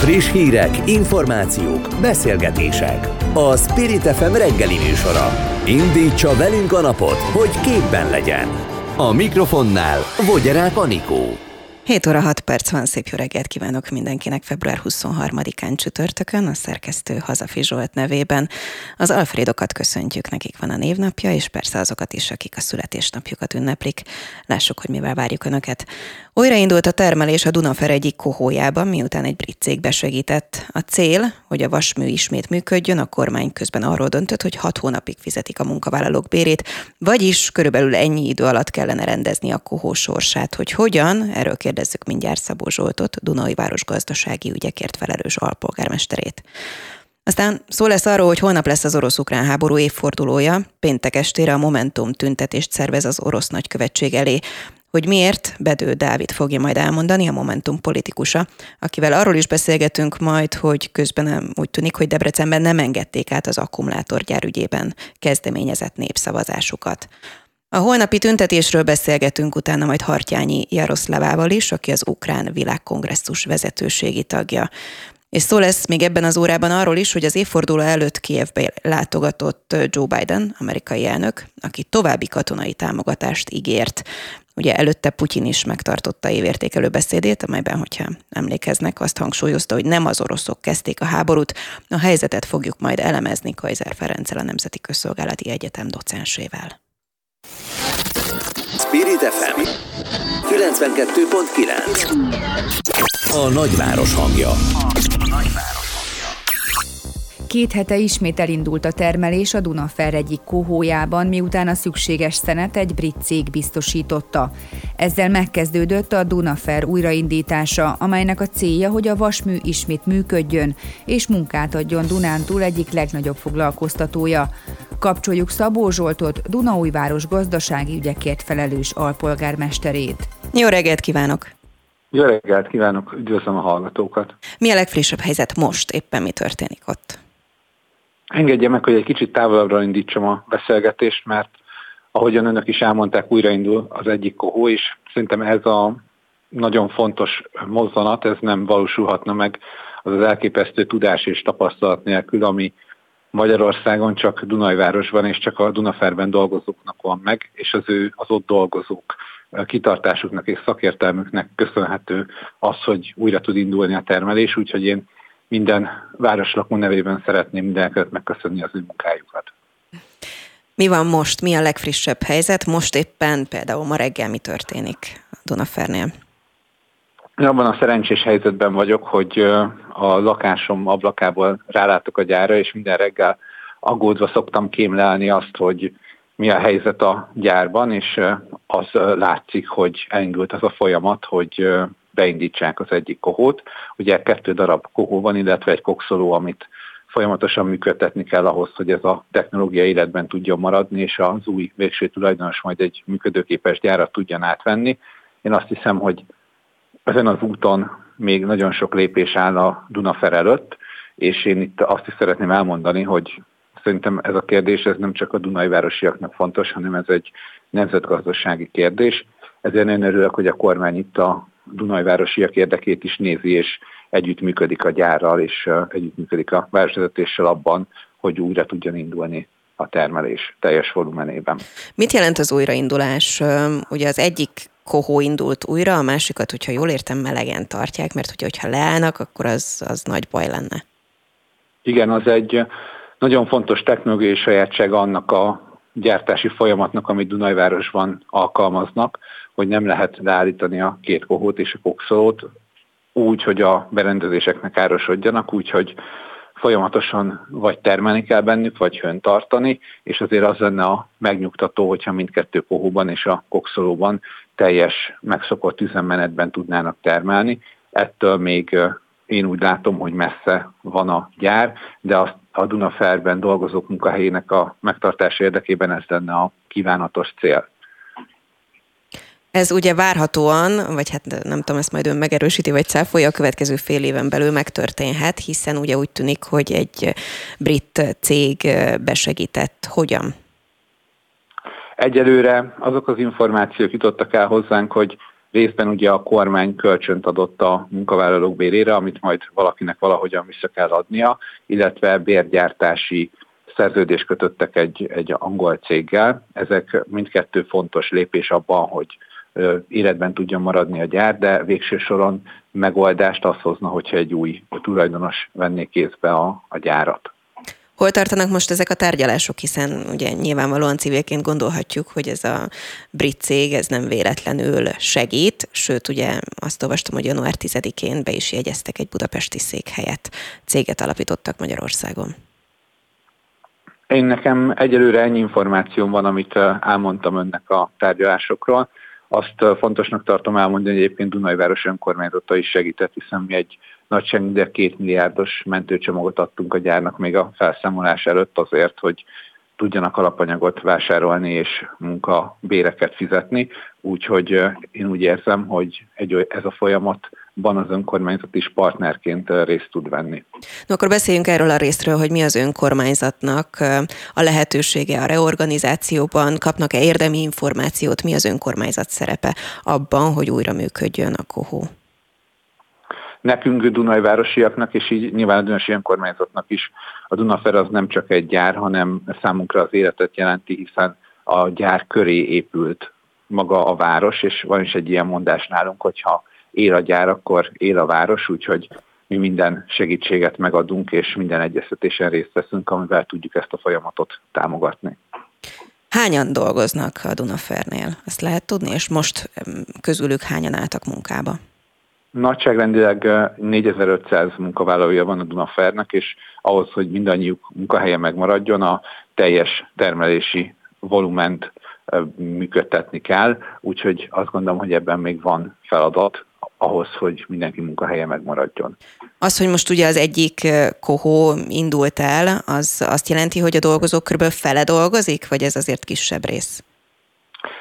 Friss hírek, információk, beszélgetések. A Spirit FM reggeli műsora. Indítsa velünk a napot, hogy képben legyen. A mikrofonnál Vogyerák Anikó. 7 óra 6 perc van, szép jó reggelt kívánok mindenkinek február 23-án csütörtökön, a szerkesztő Hazafi Zsolt nevében. Az Alfredokat köszöntjük, nekik van a névnapja, és persze azokat is, akik a születésnapjukat ünneplik. Lássuk, hogy mivel várjuk Önöket. Újraindult a termelés a Dunafer egyik kohójában, miután egy brit cég besegített. A cél, hogy a vasmű ismét működjön, a kormány közben arról döntött, hogy hat hónapig fizetik a munkavállalók bérét, vagyis körülbelül ennyi idő alatt kellene rendezni a kohó sorsát. Hogy hogyan, erről kérdezzük mindjárt Szabó Zsoltot, Dunai Város gazdasági ügyekért felelős alpolgármesterét. Aztán szó lesz arról, hogy holnap lesz az orosz-ukrán háború évfordulója. Péntek estére a Momentum tüntetést szervez az orosz nagykövetség elé. Hogy miért, Bedő Dávid fogja majd elmondani, a Momentum politikusa, akivel arról is beszélgetünk majd, hogy közben úgy tűnik, hogy Debrecenben nem engedték át az akkumulátorgyár ügyében kezdeményezett népszavazásukat. A holnapi tüntetésről beszélgetünk utána majd Hartyányi Jaroszlavával is, aki az Ukrán Világkongresszus vezetőségi tagja. És szó lesz még ebben az órában arról is, hogy az évforduló előtt Kievbe látogatott Joe Biden, amerikai elnök, aki további katonai támogatást ígért. Ugye előtte Putyin is megtartotta évértékelő beszédét, amelyben, hogyha emlékeznek, azt hangsúlyozta, hogy nem az oroszok kezdték a háborút, a helyzetet fogjuk majd elemezni Kaiser Ferenccel a Nemzeti Közszolgálati Egyetem docensével. Spirit FM 92.9 A nagyváros hangja. Két hete ismét elindult a termelés a Dunafer egyik kohójában, miután a szükséges szenet egy brit cég biztosította. Ezzel megkezdődött a Dunafer újraindítása, amelynek a célja, hogy a vasmű ismét működjön, és munkát adjon Dunántúl egyik legnagyobb foglalkoztatója. Kapcsoljuk Szabó Zsoltot, Dunaújváros gazdasági ügyekért felelős alpolgármesterét. Jó reggelt kívánok! Jó reggelt kívánok, üdvözlöm a hallgatókat! Mi a legfrissebb helyzet most? Éppen mi történik ott? Engedje meg, hogy egy kicsit távolabbra indítsam a beszélgetést, mert ahogyan önök is elmondták, újraindul az egyik kohó is. Szerintem ez a nagyon fontos mozzanat, ez nem valósulhatna meg az az elképesztő tudás és tapasztalat nélkül, ami Magyarországon csak Dunajvárosban és csak a Dunaferben dolgozóknak van meg, és az ő az ott dolgozók kitartásuknak és szakértelmüknek köszönhető az, hogy újra tud indulni a termelés, úgyhogy én minden városlakó nevében szeretném mindenkit megköszönni az ő munkájukat. Mi van most? Mi a legfrissebb helyzet? Most éppen például ma reggel mi történik Dunafernél? Abban a szerencsés helyzetben vagyok, hogy a lakásom ablakából rálátok a gyára, és minden reggel aggódva szoktam kémlelni azt, hogy mi a helyzet a gyárban, és az látszik, hogy elindult az a folyamat, hogy beindítsák az egyik kohót. Ugye kettő darab kohó van, illetve egy kokszoló, amit folyamatosan működtetni kell ahhoz, hogy ez a technológia életben tudjon maradni, és az új végső tulajdonos majd egy működőképes gyárat tudjan átvenni. Én azt hiszem, hogy ezen az úton még nagyon sok lépés áll a Dunafer előtt, és én itt azt is szeretném elmondani, hogy szerintem ez a kérdés ez nem csak a Dunai városiaknak fontos, hanem ez egy nemzetgazdasági kérdés. Ezért nagyon örülök, hogy a kormány itt a Dunai városiak érdekét is nézi, és együttműködik a gyárral, és együttműködik a városvezetéssel abban, hogy újra tudjon indulni a termelés teljes volumenében. Mit jelent az újraindulás? Ugye az egyik kohó indult újra, a másikat, hogyha jól értem, melegen tartják, mert hogyha leállnak, akkor az, az nagy baj lenne. Igen, az egy nagyon fontos technológiai sajátság annak a gyártási folyamatnak, amit Dunajvárosban alkalmaznak, hogy nem lehet leállítani a két kohót és a kokszolót úgy, hogy a berendezéseknek árosodjanak, úgyhogy folyamatosan vagy termelni kell bennük, vagy hőn tartani, és azért az lenne a megnyugtató, hogyha mindkettő kohóban és a kokszolóban teljes megszokott üzemmenetben tudnának termelni. Ettől még én úgy látom, hogy messze van a gyár, de azt a Dunaferben dolgozók munkahelyének a megtartása érdekében ez lenne a kívánatos cél. Ez ugye várhatóan, vagy hát nem tudom, ezt majd ön megerősíti, vagy cáfolja, a következő fél éven belül megtörténhet, hiszen ugye úgy tűnik, hogy egy brit cég besegített. Hogyan? Egyelőre azok az információk jutottak el hozzánk, hogy Részben ugye a kormány kölcsönt adott a munkavállalók bérére, amit majd valakinek valahogyan vissza kell adnia, illetve bérgyártási szerződést kötöttek egy, egy angol céggel. Ezek mindkettő fontos lépés abban, hogy életben tudjon maradni a gyár, de végső soron megoldást az hozna, hogyha egy új tulajdonos venné kézbe a, a gyárat. Hol tartanak most ezek a tárgyalások, hiszen ugye nyilvánvalóan civilként gondolhatjuk, hogy ez a brit cég ez nem véletlenül segít, sőt ugye azt olvastam, hogy január 10-én be is jegyeztek egy budapesti székhelyet, céget alapítottak Magyarországon. Én nekem egyelőre ennyi információm van, amit elmondtam önnek a tárgyalásokról. Azt fontosnak tartom elmondani, hogy egyébként Dunajváros önkormányzata is segített, hiszen mi egy nagyságrendel két milliárdos mentőcsomagot adtunk a gyárnak még a felszámolás előtt azért, hogy tudjanak alapanyagot vásárolni és munkabéreket fizetni. Úgyhogy én úgy érzem, hogy egy, ez a folyamatban az önkormányzat is partnerként részt tud venni. No, akkor beszéljünk erről a részről, hogy mi az önkormányzatnak a lehetősége a reorganizációban, kapnak-e érdemi információt, mi az önkormányzat szerepe abban, hogy újra működjön a kohó? Nekünk Dunajvárosiaknak, és így nyilván a Dunasi önkormányzatnak is a Dunafer az nem csak egy gyár, hanem számunkra az életet jelenti, hiszen a gyár köré épült maga a város, és van is egy ilyen mondás nálunk, hogyha él a gyár, akkor él a város, úgyhogy mi minden segítséget megadunk, és minden egyeztetésen részt veszünk, amivel tudjuk ezt a folyamatot támogatni. Hányan dolgoznak a Dunafernél? Ezt lehet tudni, és most közülük hányan álltak munkába? Nagyságrendileg 4500 munkavállalója van a Dunafernek, és ahhoz, hogy mindannyiuk munkahelye megmaradjon, a teljes termelési volument működtetni kell, úgyhogy azt gondolom, hogy ebben még van feladat ahhoz, hogy mindenki munkahelye megmaradjon. Az, hogy most ugye az egyik kohó indult el, az azt jelenti, hogy a dolgozók kb. fele dolgozik, vagy ez azért kisebb rész?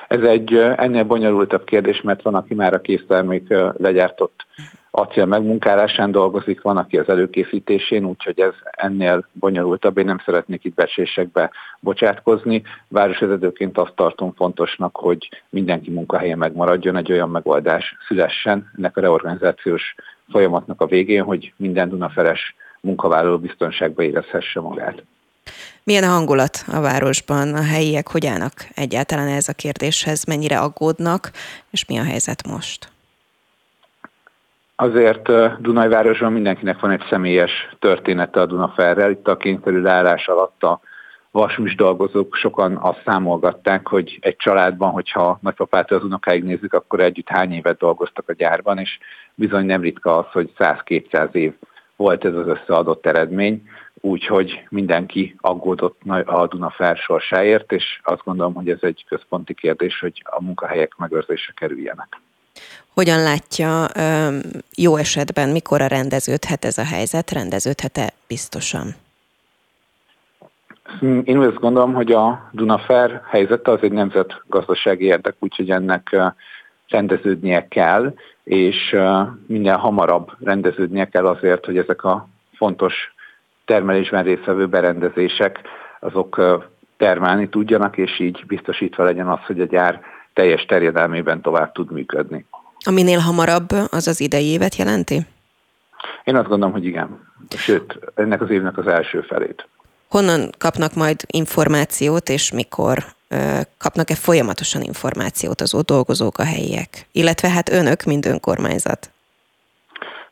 Ez egy ennél bonyolultabb kérdés, mert van, aki már a késztermék legyártott acél megmunkálásán dolgozik, van, aki az előkészítésén, úgyhogy ez ennél bonyolultabb. Én nem szeretnék itt besésekbe bocsátkozni. Városvezetőként azt tartom fontosnak, hogy mindenki munkahelye megmaradjon, egy olyan megoldás szülessen ennek a reorganizációs folyamatnak a végén, hogy minden Dunaferes munkavállaló biztonságba érezhesse magát. Milyen a hangulat a városban? A helyiek hogy állnak egyáltalán ez a kérdéshez? Mennyire aggódnak, és mi a helyzet most? Azért Dunajvárosban mindenkinek van egy személyes története a Dunaferrel. Itt a kényszerű leállás alatt a vasmis dolgozók sokan azt számolgatták, hogy egy családban, hogyha nagypapától az unokáig nézzük, akkor együtt hány évet dolgoztak a gyárban, és bizony nem ritka az, hogy 100-200 év volt ez az összeadott eredmény úgyhogy mindenki aggódott a Duna felsorsáért, és azt gondolom, hogy ez egy központi kérdés, hogy a munkahelyek megőrzésre kerüljenek. Hogyan látja jó esetben, mikor a rendeződhet ez a helyzet? Rendeződhet-e biztosan? Én azt gondolom, hogy a Dunafer helyzete az egy nemzetgazdasági érdek, úgyhogy ennek rendeződnie kell, és minél hamarabb rendeződnie kell azért, hogy ezek a fontos termelésben résztvevő berendezések azok termelni tudjanak, és így biztosítva legyen az, hogy a gyár teljes terjedelmében tovább tud működni. A minél hamarabb az az idei évet jelenti? Én azt gondolom, hogy igen. Sőt, ennek az évnek az első felét. Honnan kapnak majd információt, és mikor kapnak-e folyamatosan információt az ott dolgozók, a helyiek? Illetve hát önök, mint önkormányzat?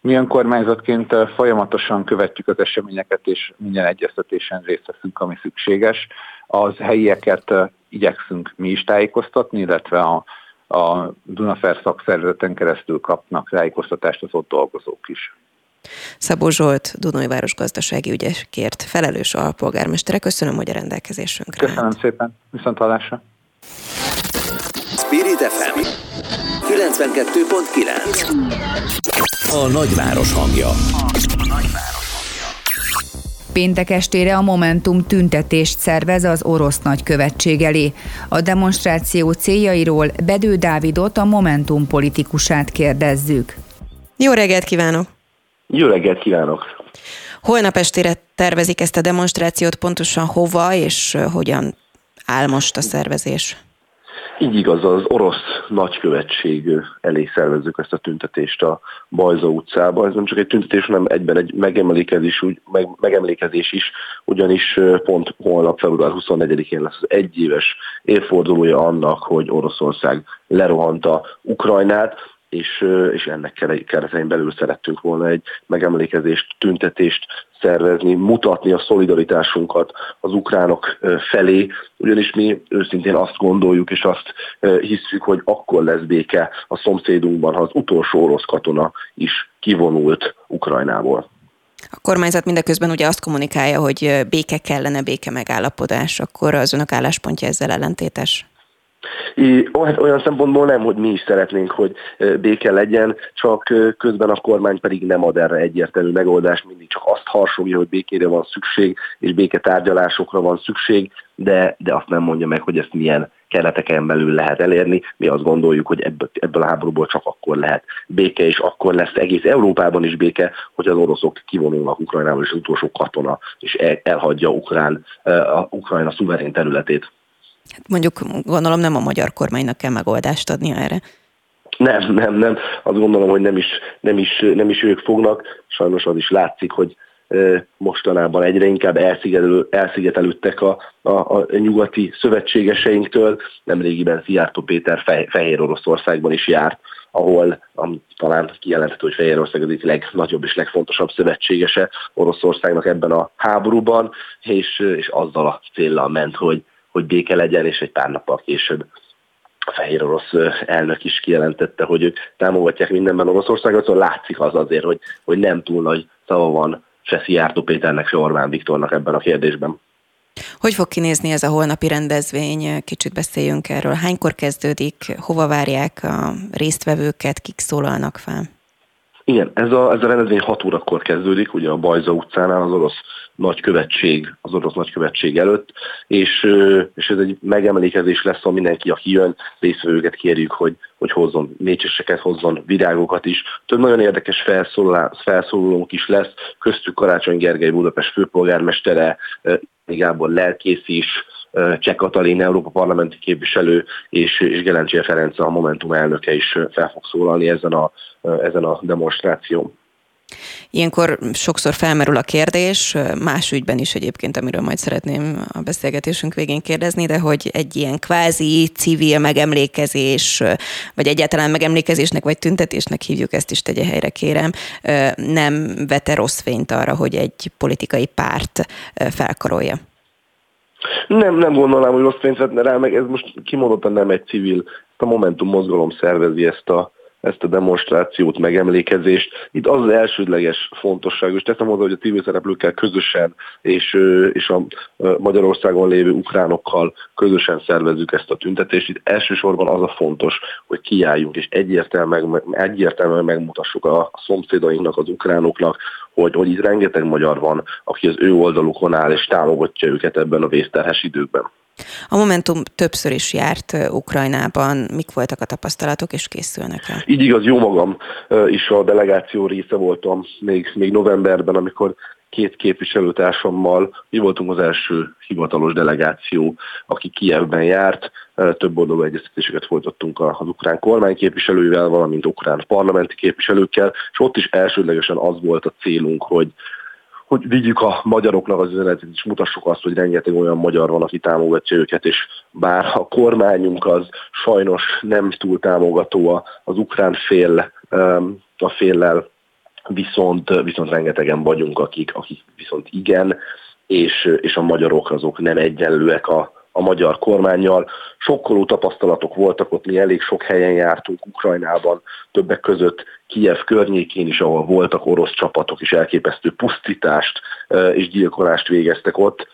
Mi önkormányzatként folyamatosan követjük az eseményeket, és minden egyeztetésen részt veszünk, ami szükséges. Az helyieket igyekszünk mi is tájékoztatni, illetve a, a Dunafer szakszervezeten keresztül kapnak tájékoztatást az ott dolgozók is. Szabó Zsolt, Dunajváros gazdasági ügyekért felelős alpolgármestere. Köszönöm, hogy a rendelkezésünkre Köszönöm állt. szépen. Viszont hallásra. Spirit FM 92.9 a nagyváros hangja. Péntek estére a Momentum tüntetést szervez az orosz nagykövetség elé. A demonstráció céljairól Bedő Dávidot, a Momentum politikusát kérdezzük. Jó reggelt kívánok! Jó reggelt kívánok! Holnap estére tervezik ezt a demonstrációt, pontosan hova és hogyan áll most a szervezés? Így igaz, az orosz nagykövetség elé szervezzük ezt a tüntetést a Bajza utcába. Ez nem csak egy tüntetés, hanem egyben egy megemlékezés, úgy, meg, megemlékezés is, ugyanis pont holnap február 24-én lesz az egyéves évfordulója annak, hogy Oroszország lerohanta Ukrajnát és, és ennek keretein belül szerettünk volna egy megemlékezést, tüntetést szervezni, mutatni a szolidaritásunkat az ukránok felé, ugyanis mi őszintén azt gondoljuk és azt hiszük, hogy akkor lesz béke a szomszédunkban, ha az utolsó orosz katona is kivonult Ukrajnából. A kormányzat mindeközben ugye azt kommunikálja, hogy béke kellene, béke megállapodás, akkor az önök álláspontja ezzel ellentétes? Hát olyan szempontból nem, hogy mi is szeretnénk, hogy béke legyen, csak közben a kormány pedig nem ad erre egyértelmű megoldást, mindig csak azt harsogja, hogy békére van szükség, és béketárgyalásokra van szükség, de, de azt nem mondja meg, hogy ezt milyen kereteken belül lehet elérni. Mi azt gondoljuk, hogy ebből, ebből a háborúból csak akkor lehet béke, és akkor lesz egész Európában is béke, hogy az oroszok kivonulnak Ukrajnából, és az utolsó katona, és el, elhagyja Ukrán, a Ukrajna szuverén területét. Hát mondjuk gondolom nem a magyar kormánynak kell megoldást adni erre. Nem, nem, nem. Azt gondolom, hogy nem is, nem is, nem is ők fognak. Sajnos az is látszik, hogy mostanában egyre inkább elszigetelő, elszigetelődtek a, a, a nyugati szövetségeseinktől. Nemrégiben Szijjártó Péter Fe, Fehér Oroszországban is járt, ahol am, talán kijelenthető, hogy Fehérország az egyik legnagyobb és legfontosabb szövetségese Oroszországnak ebben a háborúban, és, és azzal a célral ment, hogy hogy béke legyen, és egy pár nappal később a fehér orosz elnök is kijelentette, hogy ők támogatják mindenben Oroszországot, szóval látszik az azért, hogy, hogy nem túl nagy szava van se Szijjártó Péternek, se Orbán Viktornak ebben a kérdésben. Hogy fog kinézni ez a holnapi rendezvény? Kicsit beszéljünk erről. Hánykor kezdődik? Hova várják a résztvevőket? Kik szólalnak fel? Igen, ez a, ez a rendezvény 6 órakor kezdődik, ugye a Bajza utcánál az orosz nagykövetség, az orosz nagykövetség előtt, és, és ez egy megemlékezés lesz, ahol mindenki, aki jön, részvevőket kérjük, hogy, hogy hozzon mécseseket, hozzon virágokat is. Több nagyon érdekes felszólalónk is lesz, köztük Karácsony Gergely Budapest főpolgármestere, Gábor lelkész is, Cseh Katalin, Európa parlamenti képviselő, és, és Gelencsér Ferenc, a Momentum elnöke is fel fog szólalni ezen a, ezen a demonstráción. Ilyenkor sokszor felmerül a kérdés, más ügyben is egyébként, amiről majd szeretném a beszélgetésünk végén kérdezni, de hogy egy ilyen kvázi civil megemlékezés, vagy egyáltalán megemlékezésnek vagy tüntetésnek hívjuk, ezt is tegye helyre kérem, nem vete rossz fényt arra, hogy egy politikai párt felkarolja. Nem, nem gondolnám, hogy rossz fényt vetne rá, meg ez most kimondottan nem egy civil, a Momentum mozgalom szervezi ezt a ezt a demonstrációt, megemlékezést. Itt az az elsődleges fontosság, és teszem hozzá, hogy a civil szereplőkkel közösen és, és a Magyarországon lévő ukránokkal közösen szervezzük ezt a tüntetést. Itt elsősorban az a fontos, hogy kiálljunk és egyértelműen, egyértelműen megmutassuk a szomszédainknak, az ukránoknak, hogy, hogy itt rengeteg magyar van, aki az ő oldalukon áll és támogatja őket ebben a vészterhes időkben. A Momentum többször is járt Ukrajnában. Mik voltak a tapasztalatok, és készülnek el? Így igaz, jó magam is a delegáció része voltam még, még novemberben, amikor két képviselőtársammal mi voltunk az első hivatalos delegáció, aki Kievben járt. Több oldalú egyeztetéseket folytattunk az ukrán kormány képviselőivel, valamint ukrán parlamenti képviselőkkel, és ott is elsődlegesen az volt a célunk, hogy hogy vigyük a magyaroknak az üzenetet, és mutassuk azt, hogy rengeteg olyan magyar van, aki támogatja őket, és bár a kormányunk az sajnos nem túl támogató az ukrán fél, a féllel, viszont, viszont rengetegen vagyunk, akik, akik viszont igen, és, és a magyarok azok nem egyenlőek a, a magyar kormányjal. Sokkoló tapasztalatok voltak ott, mi elég sok helyen jártunk Ukrajnában, többek között Kiev környékén is, ahol voltak orosz csapatok, és elképesztő pusztítást és gyilkolást végeztek ott.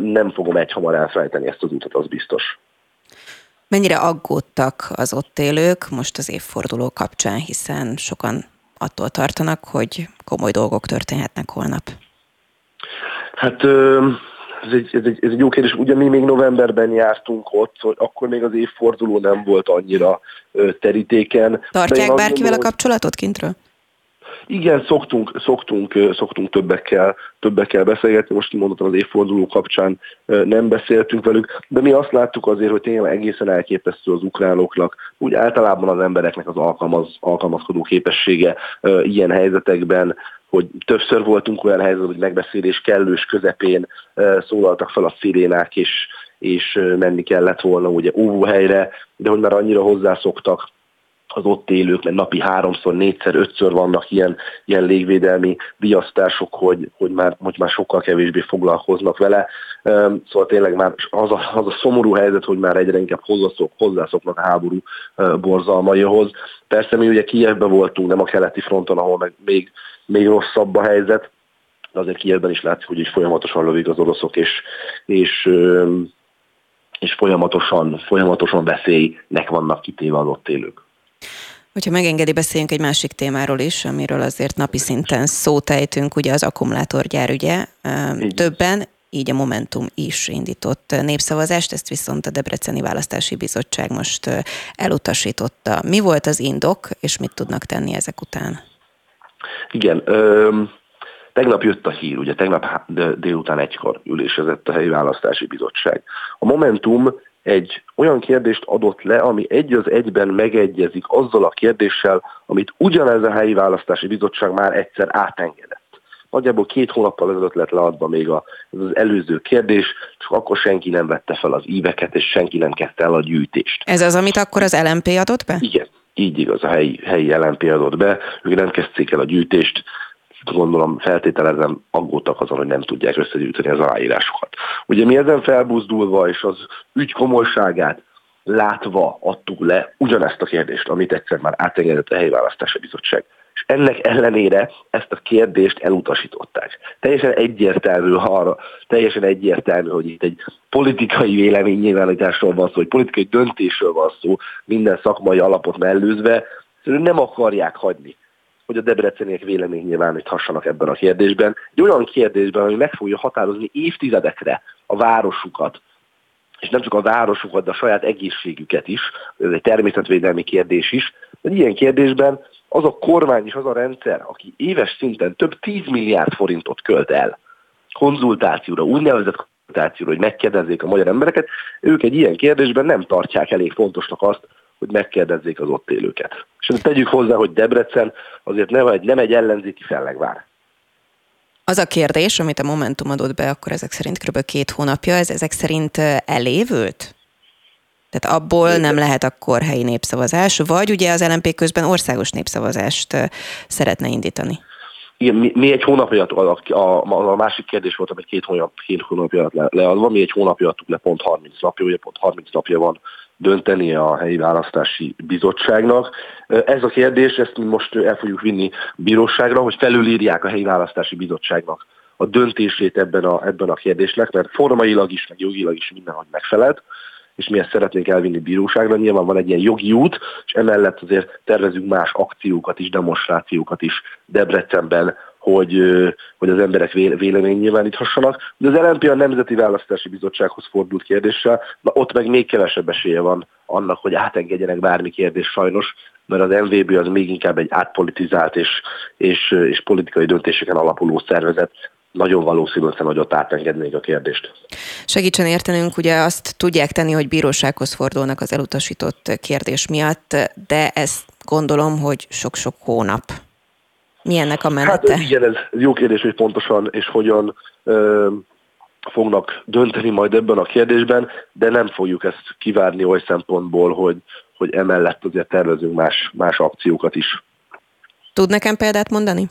Nem fogom egyhamar elfelejteni ezt az utat, az biztos. Mennyire aggódtak az ott élők most az évforduló kapcsán, hiszen sokan attól tartanak, hogy komoly dolgok történhetnek holnap? Hát ez egy, ez, egy, ez egy jó kérdés. Ugye mi még novemberben jártunk ott, hogy akkor még az évforduló nem volt annyira terítéken. Tartják bárkivel gondolom, a kapcsolatot kintről? Igen, szoktunk, szoktunk, szoktunk többekkel, többekkel beszélgetni, most kimondottan az évforduló kapcsán nem beszéltünk velük, de mi azt láttuk azért, hogy tényleg egészen elképesztő az ukránoknak, úgy általában az embereknek az alkalmaz, alkalmazkodó képessége ilyen helyzetekben, hogy többször voltunk olyan helyzetben, hogy megbeszélés kellős közepén szólaltak fel a szirénák, és, és menni kellett volna ugye óvóhelyre, de hogy már annyira hozzászoktak az ott élők, mert napi háromszor, négyszer, ötször vannak ilyen, ilyen légvédelmi viasztások, hogy, hogy, már, hogy már sokkal kevésbé foglalkoznak vele. Szóval tényleg már az a, az a szomorú helyzet, hogy már egyre inkább hozzászok, hozzászoknak a háború borzalmaihoz. Persze mi ugye Kijevben voltunk, nem a keleti fronton, ahol meg még, még rosszabb a helyzet, de azért Kijevben is látszik, hogy így folyamatosan lövik az oroszok, és, és és folyamatosan, folyamatosan veszélynek vannak kitéve az ott élők. Hogyha megengedi, beszéljünk egy másik témáról is, amiről azért napi szinten szót ejtünk, ugye az akkumulátorgyár ügye. Így. Többen, így a Momentum is indított népszavazást, ezt viszont a Debreceni Választási Bizottság most elutasította. Mi volt az indok, és mit tudnak tenni ezek után? Igen, ö, tegnap jött a hír, ugye tegnap délután egykor ülésezett a helyi választási bizottság. A Momentum egy olyan kérdést adott le, ami egy az egyben megegyezik azzal a kérdéssel, amit ugyanez a helyi választási bizottság már egyszer átengedett. Nagyjából két hónappal ezelőtt lett leadva még a, ez az előző kérdés, csak akkor senki nem vette fel az íveket, és senki nem kezdte el a gyűjtést. Ez az, amit akkor az LMP adott be? Igen, így igaz, a helyi, helyi LMP adott be, ők nem kezdték el a gyűjtést, gondolom feltételezem aggódtak azon, hogy nem tudják összegyűjteni az aláírásokat. Ugye mi ezen felbuzdulva és az ügy komolyságát látva adtuk le ugyanezt a kérdést, amit egyszer már átengedett a helyi választási bizottság. És ennek ellenére ezt a kérdést elutasították. Teljesen egyértelmű arra, teljesen egyértelmű, hogy itt egy politikai véleménynyilvánításról van szó, egy politikai döntésről van szó, minden szakmai alapot mellőzve, nem akarják hagyni hogy a debreceniek vélemény nyilváníthassanak ebben a kérdésben. Egy olyan kérdésben, ami meg fogja határozni évtizedekre a városukat, és nem csak a városukat, de a saját egészségüket is, ez egy természetvédelmi kérdés is, hogy ilyen kérdésben az a kormány és az a rendszer, aki éves szinten több 10 milliárd forintot költ el konzultációra, úgynevezett konzultációra, hogy megkérdezzék a magyar embereket, ők egy ilyen kérdésben nem tartják elég fontosnak azt, hogy megkérdezzék az ott élőket. És tegyük hozzá, hogy Debrecen azért nem egy, nem egy ellenzéki fellegvár. Az a kérdés, amit a Momentum adott be, akkor ezek szerint kb. két hónapja, ez ezek szerint elévült? Tehát abból nem lehet akkor helyi népszavazás, vagy ugye az LNP közben országos népszavazást szeretne indítani? Igen, mi, mi egy hónapja, a, a, a másik kérdés volt, ami két, hónap, két hónapja le, leadva, mi egy hónapja adtuk le, pont 30 napja, ugye pont 30 napja van dönteni a helyi választási bizottságnak. Ez a kérdés, ezt mi most el fogjuk vinni bíróságra, hogy felülírják a helyi választási bizottságnak a döntését ebben a, ebben a kérdésnek, mert formailag is, meg jogilag is mindenhogy megfelelt, és mi ezt szeretnénk elvinni bíróságra. Nyilván van egy ilyen jogi út, és emellett azért tervezünk más akciókat is, demonstrációkat is Debrecenben, hogy, hogy az emberek vélemény nyilváníthassanak. De az LNP a Nemzeti Választási Bizottsághoz fordult kérdéssel, na ott meg még kevesebb esélye van annak, hogy átengedjenek bármi kérdés sajnos, mert az MVB az még inkább egy átpolitizált és, és, és politikai döntéseken alapuló szervezet, nagyon valószínű, hogy ott átengednék a kérdést. Segítsen értenünk, ugye azt tudják tenni, hogy bírósághoz fordulnak az elutasított kérdés miatt, de ezt gondolom, hogy sok-sok hónap mi ennek a menete? Hát igen, ez jó kérdés, hogy pontosan és hogyan ö, fognak dönteni majd ebben a kérdésben, de nem fogjuk ezt kivárni oly szempontból, hogy, hogy emellett azért tervezünk más, más akciókat is. Tud nekem példát mondani?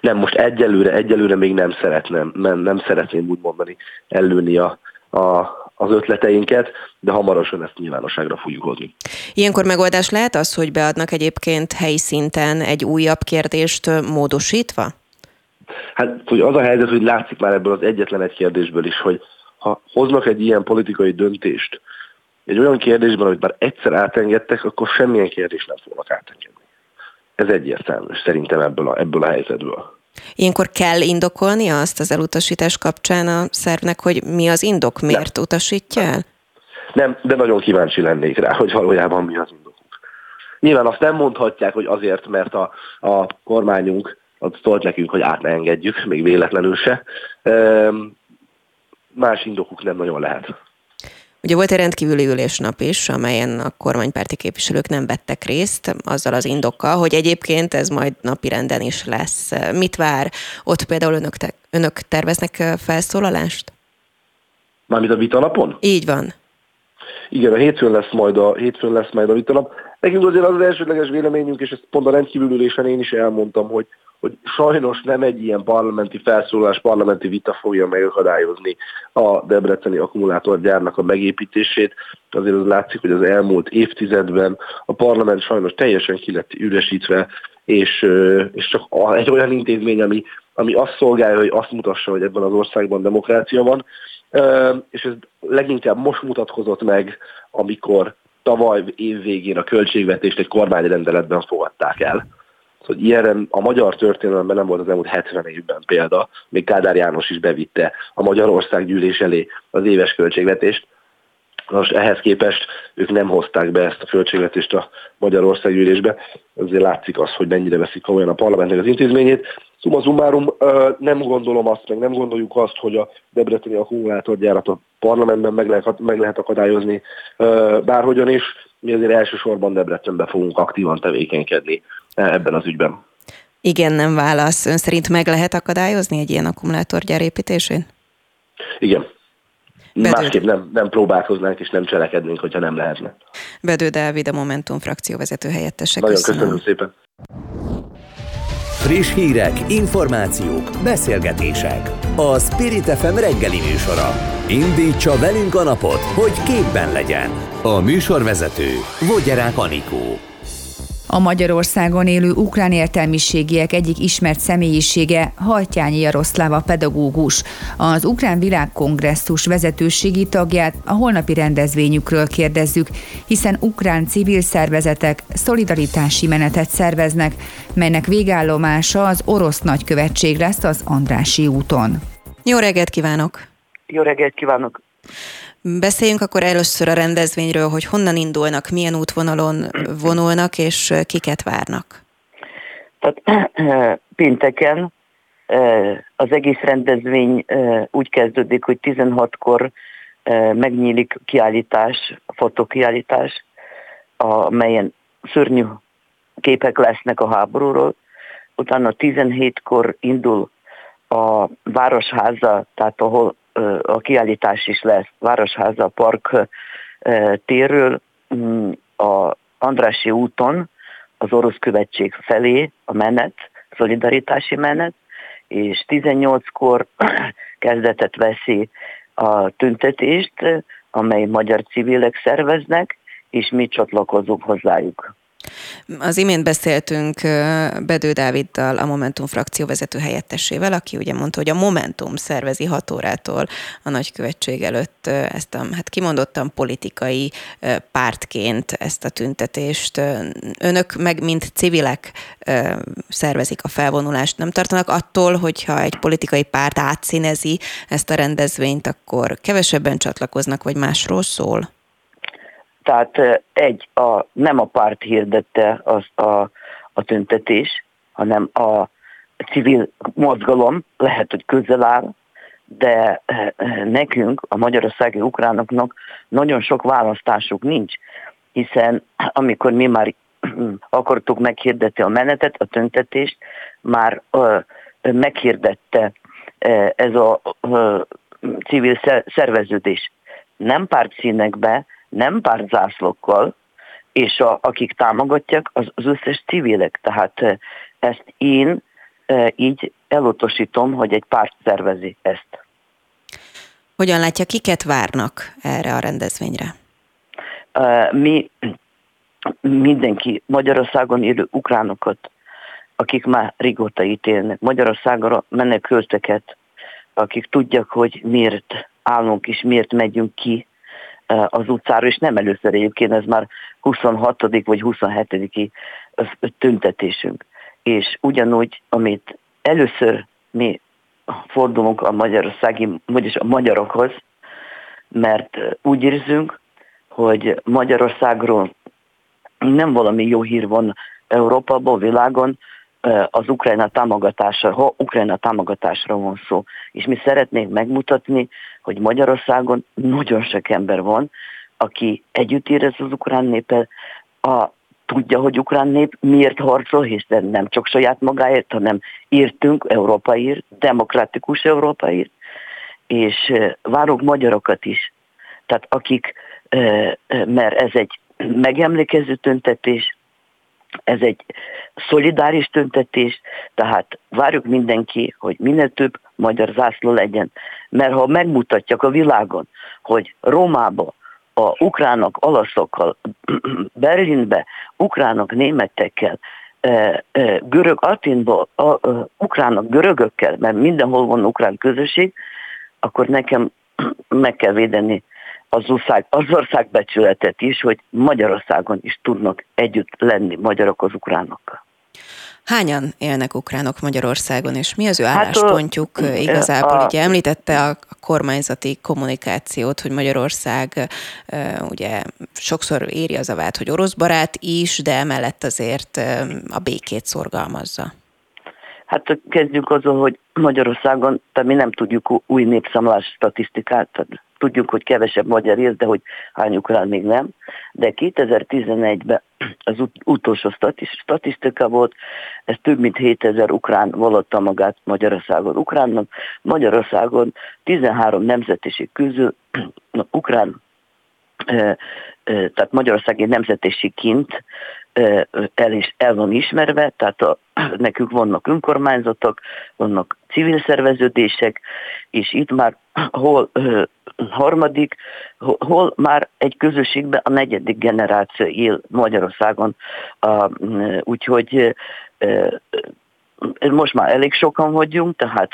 Nem, most egyelőre, egyelőre még nem szeretném, nem, nem szeretném úgy mondani előni a, a, az ötleteinket, de hamarosan ezt nyilvánosságra fogjuk hozni. Ilyenkor megoldás lehet az, hogy beadnak egyébként helyi szinten egy újabb kérdést módosítva? Hát hogy az a helyzet, hogy látszik már ebből az egyetlen egy kérdésből is, hogy ha hoznak egy ilyen politikai döntést, egy olyan kérdésben, amit már egyszer átengedtek, akkor semmilyen kérdést nem fognak átengedni. Ez egyértelmű szerintem ebből a, ebből a helyzetből. Ilyenkor kell indokolni azt az elutasítás kapcsán a szervnek, hogy mi az indok, miért nem. utasítja el? Nem, de nagyon kíváncsi lennék rá, hogy valójában mi az indokunk. Nyilván azt nem mondhatják, hogy azért, mert a, a kormányunk az szólt nekünk, hogy át ne engedjük, még véletlenül se. Más indokuk nem nagyon lehet. Ugye volt egy rendkívüli ülésnap is, amelyen a kormánypárti képviselők nem vettek részt, azzal az indokkal, hogy egyébként ez majd napi renden is lesz. Mit vár? Ott például önök, te, önök terveznek felszólalást? Mármint a vitanapon? Így van. Igen, a hétfőn lesz majd a, hétfőn lesz majd a vitanap. Nekünk azért az, elsődleges véleményünk, és ezt pont a rendkívül ülésen én is elmondtam, hogy hogy sajnos nem egy ilyen parlamenti felszólás, parlamenti vita fogja megakadályozni a debreceni akkumulátorgyárnak a megépítését. Azért az látszik, hogy az elmúlt évtizedben a parlament sajnos teljesen ki lett üresítve, és, és csak egy olyan intézmény, ami, ami azt szolgálja, hogy azt mutassa, hogy ebben az országban demokrácia van, és ez leginkább most mutatkozott meg, amikor tavaly év végén a költségvetést egy kormányrendeletben fogadták el hogy ilyenre a magyar történelemben nem volt az elmúlt 70 évben példa, még Kádár János is bevitte a Magyarország gyűlés elé az éves költségvetést. Most ehhez képest ők nem hozták be ezt a költségvetést a Magyarország gyűlésbe, azért látszik az, hogy mennyire veszik komolyan a parlamentnek az intézményét. Summa summarum, nem gondolom azt, meg nem gondoljuk azt, hogy a debreceni akkumulátorgyárat a parlamentben meg lehet, meg lehet akadályozni bárhogyan is. Mi azért elsősorban Debrecenben fogunk aktívan tevékenykedni ebben az ügyben. Igen, nem válasz. Ön szerint meg lehet akadályozni egy ilyen akkumulátorgyár építésén? Igen. Bedő. Másképp nem, nem próbálkoznánk és nem cselekednénk, hogyha nem lehetne. Bedő Dávid, a Momentum frakcióvezető helyettese. Nagyon köszönöm, köszönöm szépen. Friss hírek, információk, beszélgetések. A Spirit FM reggeli műsora. Indítsa velünk a napot, hogy képben legyen. A műsorvezető Vogyerák Anikó. A Magyarországon élő ukrán értelmiségiek egyik ismert személyisége Hajtjányi Jaroszláva pedagógus, az Ukrán Világkongresszus vezetőségi tagját a holnapi rendezvényükről kérdezzük, hiszen ukrán civil szervezetek szolidaritási menetet szerveznek, melynek végállomása az orosz nagykövetség lesz az Andrási úton. Jó reggelt kívánok! Jó reggelt kívánok! Beszéljünk akkor először a rendezvényről, hogy honnan indulnak, milyen útvonalon vonulnak, és kiket várnak. Tehát pénteken az egész rendezvény úgy kezdődik, hogy 16-kor megnyílik kiállítás, fotokiállítás, amelyen szörnyű képek lesznek a háborúról. Utána 17-kor indul a Városháza, tehát ahol a kiállítás is lesz Városháza Park térről mm, a Andrási úton az orosz követség felé a menet, szolidaritási menet, és 18-kor kezdetet veszi a tüntetést, amely magyar civilek szerveznek, és mi csatlakozunk hozzájuk. Az imént beszéltünk Bedő Dáviddal, a Momentum frakció vezető helyettesével, aki ugye mondta, hogy a Momentum szervezi 6 órától a nagykövetség előtt ezt a, hát kimondottan politikai pártként ezt a tüntetést. Önök meg, mint civilek szervezik a felvonulást. Nem tartanak attól, hogyha egy politikai párt átszínezi ezt a rendezvényt, akkor kevesebben csatlakoznak, vagy másról szól? Tehát egy, a, nem a párt hirdette az a, a tüntetés, hanem a civil mozgalom, lehet, hogy közel áll, de nekünk, a magyarországi ukránoknak nagyon sok választásuk nincs, hiszen amikor mi már akartuk meghirdetni a menetet, a tüntetést, már meghirdette ez a civil szerveződés. Nem párt nem pártzászlókkal, és a, akik támogatják, az, az összes civilek. Tehát eh, ezt én e, így elutasítom, hogy egy párt szervezi ezt. Hogyan látja, kiket várnak erre a rendezvényre? Mi mindenki Magyarországon élő ukránokat, akik már régóta ítélnek, Magyarországra menekülteket, akik tudják, hogy miért állunk és miért megyünk ki az utcára, és nem először egyébként, ez már 26. vagy 27. tüntetésünk. És ugyanúgy, amit először mi fordulunk a magyarországi, vagyis a magyarokhoz, mert úgy érzünk, hogy Magyarországról nem valami jó hír van Európában, világon, az Ukrajna támogatásra, ha Ukrajna támogatásra van szó. És mi szeretnénk megmutatni, hogy Magyarországon nagyon sok ember van, aki együtt érez az ukrán népel, a, tudja, hogy ukrán nép miért harcol, hiszen nem csak saját magáért, hanem írtünk Európaért, demokratikus Európaért, és várunk magyarokat is. Tehát akik, mert ez egy megemlékező tüntetés, ez egy szolidáris tüntetés, tehát várjuk mindenki, hogy minél több magyar zászló legyen. Mert ha megmutatják a világon, hogy Rómába a ukránok olaszokkal, Berlinbe ukránok németekkel, görög Atinba, ukránok görögökkel, mert mindenhol van ukrán közösség, akkor nekem meg kell védeni az ország, az ország becsületet is, hogy Magyarországon is tudnak együtt lenni magyarok az ukránokkal. Hányan élnek ukránok Magyarországon, és mi az ő hát, álláspontjuk hát, igazából? A, ugye említette a, kormányzati kommunikációt, hogy Magyarország ugye sokszor éri az a vált, hogy orosz barát is, de emellett azért a békét szorgalmazza. Hát kezdjük azon, hogy Magyarországon, tehát mi nem tudjuk új népszámlás statisztikát, tehát tudjuk, hogy kevesebb magyar él, de hogy hány ukrán még nem. De 2011-ben az ut- utolsó statisztika volt, ez több mint 7000 ukrán vallotta magát Magyarországon ukránnak. Magyarországon 13 nemzetiség közül ukrán tehát Magyarországi nemzetiségként el, is, el van ismerve, tehát a, nekünk vannak önkormányzatok, vannak civil szerveződések, és itt már hol harmadik, hol már egy közösségben a negyedik generáció él Magyarországon. Úgyhogy most már elég sokan vagyunk, tehát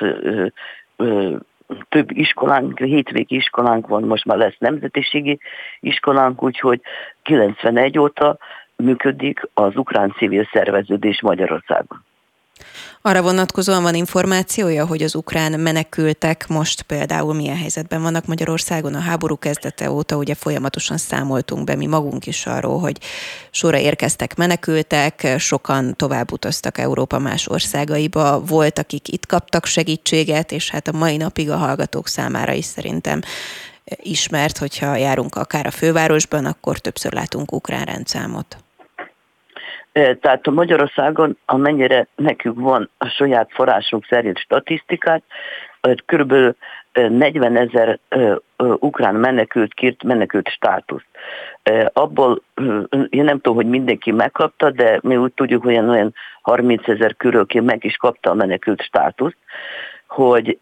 több iskolánk, hétvégi iskolánk van, most már lesz nemzetiségi iskolánk, úgyhogy 91 óta működik az ukrán civil szerveződés Magyarországon. Arra vonatkozóan van információja, hogy az ukrán menekültek most például milyen helyzetben vannak Magyarországon a háború kezdete óta, ugye folyamatosan számoltunk be mi magunk is arról, hogy sorra érkeztek menekültek, sokan tovább utaztak Európa más országaiba, volt, akik itt kaptak segítséget, és hát a mai napig a hallgatók számára is szerintem ismert, hogyha járunk akár a fővárosban, akkor többször látunk ukrán rendszámot. Tehát a Magyarországon, amennyire nekünk van a saját forrásunk szerint statisztikát, körülbelül 40 ezer ukrán menekült kírt menekült státuszt. Abból én nem tudom, hogy mindenki megkapta, de mi úgy tudjuk, hogy olyan 30 ezer körül meg is kapta a menekült státuszt hogy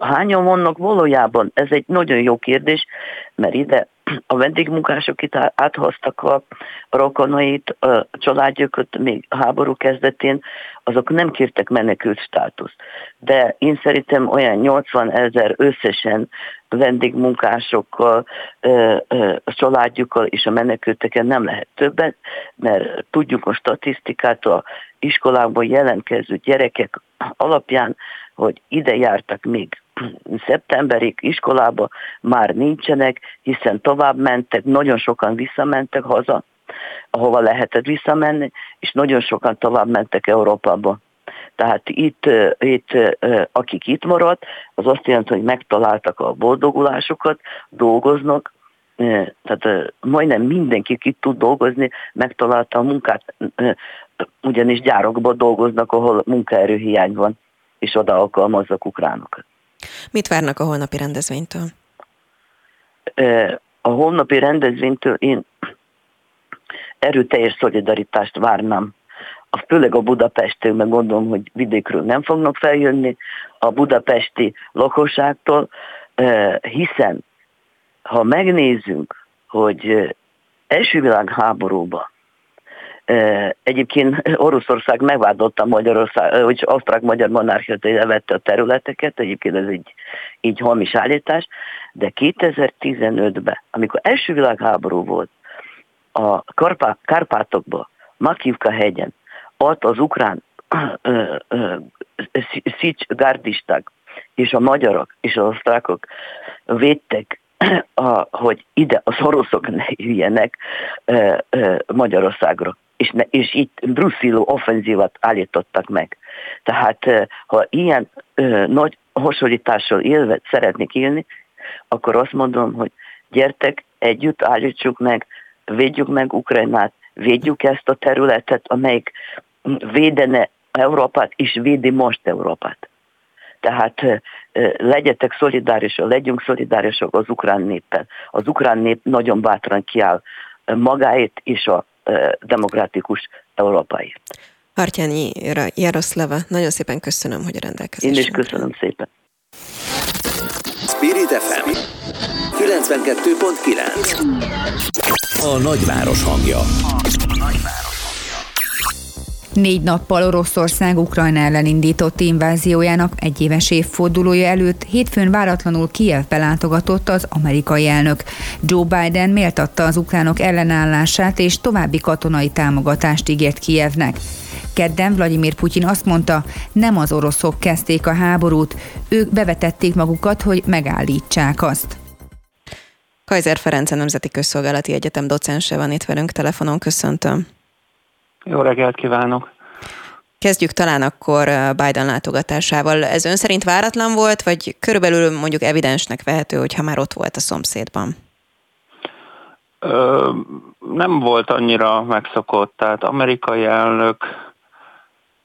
hányan vannak valójában, ez egy nagyon jó kérdés, mert ide a vendégmunkások itt áthoztak a rokonait, a családjukat még háború kezdetén, azok nem kértek menekült státuszt. De én szerintem olyan 80 ezer összesen vendégmunkásokkal, a családjukkal és a menekülteken nem lehet többet, mert tudjuk a statisztikát a iskolákban jelentkező gyerekek alapján, hogy ide jártak még szeptemberig iskolába, már nincsenek, hiszen tovább mentek, nagyon sokan visszamentek haza, ahova lehetett visszamenni, és nagyon sokan tovább mentek Európába. Tehát itt, itt, akik itt maradt, az azt jelenti, hogy megtaláltak a boldogulásokat, dolgoznak, tehát majdnem mindenki itt tud dolgozni, megtalálta a munkát, ugyanis gyárokban dolgoznak, ahol munkaerőhiány van és oda alkalmazzak ukránokat. Mit várnak a holnapi rendezvénytől? A holnapi rendezvénytől én erőteljes szolidaritást várnám. A, főleg a budapestől, meg gondolom, hogy vidékről nem fognak feljönni, a budapesti lakosságtól, hiszen ha megnézzünk, hogy első világháborúban Egyébként Oroszország megvádolta Magyarország, hogy osztrák-magyar monarchiát levette a területeket, egyébként ez egy így hamis állítás, de 2015-ben, amikor első világháború volt, a Karpá- Kárpátokban, Makivka hegyen, ott az ukrán szics gárdisták és a magyarok és az osztrákok védtek a, hogy ide az oroszok ne jöjjenek Magyarországra. És, és itt brusziló offenzívat állítottak meg. Tehát ha ilyen ö, nagy hasonlítással élve szeretnék élni, akkor azt mondom, hogy gyertek, együtt állítsuk meg, védjük meg Ukrajnát, védjük ezt a területet, amelyik védene Európát, és védi most Európát. Tehát legyetek szolidárisak, legyünk szolidárisak az ukrán néppel. Az ukrán nép nagyon bátran kiáll magáért és a demokratikus Európáért. Hartyányi Jaroszlava, nagyon szépen köszönöm, hogy a rendelkezésre. Én is köszönöm szépen. Spirit FM 92.9 A nagyváros hangja. Négy nappal Oroszország Ukrajna ellen indított inváziójának egyéves évfordulója előtt hétfőn váratlanul Kijevbe látogatott az amerikai elnök. Joe Biden méltatta az ukránok ellenállását és további katonai támogatást ígért Kijevnek. Kedden Vladimir Putyin azt mondta, nem az oroszok kezdték a háborút, ők bevetették magukat, hogy megállítsák azt. Kaiser Ferenc, Nemzeti Közszolgálati Egyetem docense van itt velünk telefonon, köszöntöm. Jó reggelt kívánok! Kezdjük talán akkor Biden látogatásával. Ez ön szerint váratlan volt, vagy körülbelül mondjuk evidensnek vehető, hogyha már ott volt a szomszédban? Ö, nem volt annyira megszokott, tehát amerikai elnök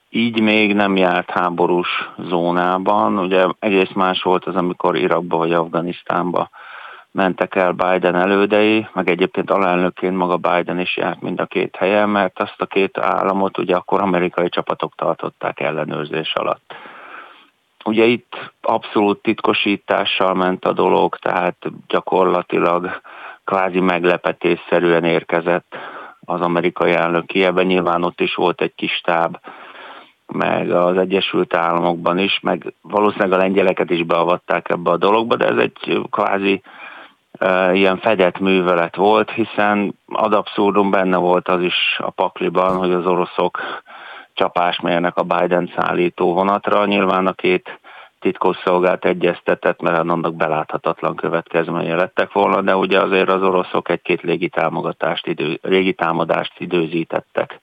így még nem járt háborús zónában. Ugye egész más volt az, amikor Irakba vagy Afganisztánba mentek el Biden elődei, meg egyébként alelnökként maga Biden is járt mind a két helyen, mert azt a két államot ugye akkor amerikai csapatok tartották ellenőrzés alatt. Ugye itt abszolút titkosítással ment a dolog, tehát gyakorlatilag kvázi meglepetésszerűen érkezett az amerikai elnök Kievben. Nyilván ott is volt egy kis táb, meg az Egyesült Államokban is, meg valószínűleg a lengyeleket is beavatták ebbe a dologba, de ez egy kvázi ilyen fedett művelet volt, hiszen ad abszurdum benne volt az is a pakliban, hogy az oroszok csapás mérnek a Biden szállító vonatra. Nyilván a két titkosszolgált egyeztetett, mert annak beláthatatlan következménye lettek volna, de ugye azért az oroszok egy-két légitámogatást, idő, légitámadást időzítettek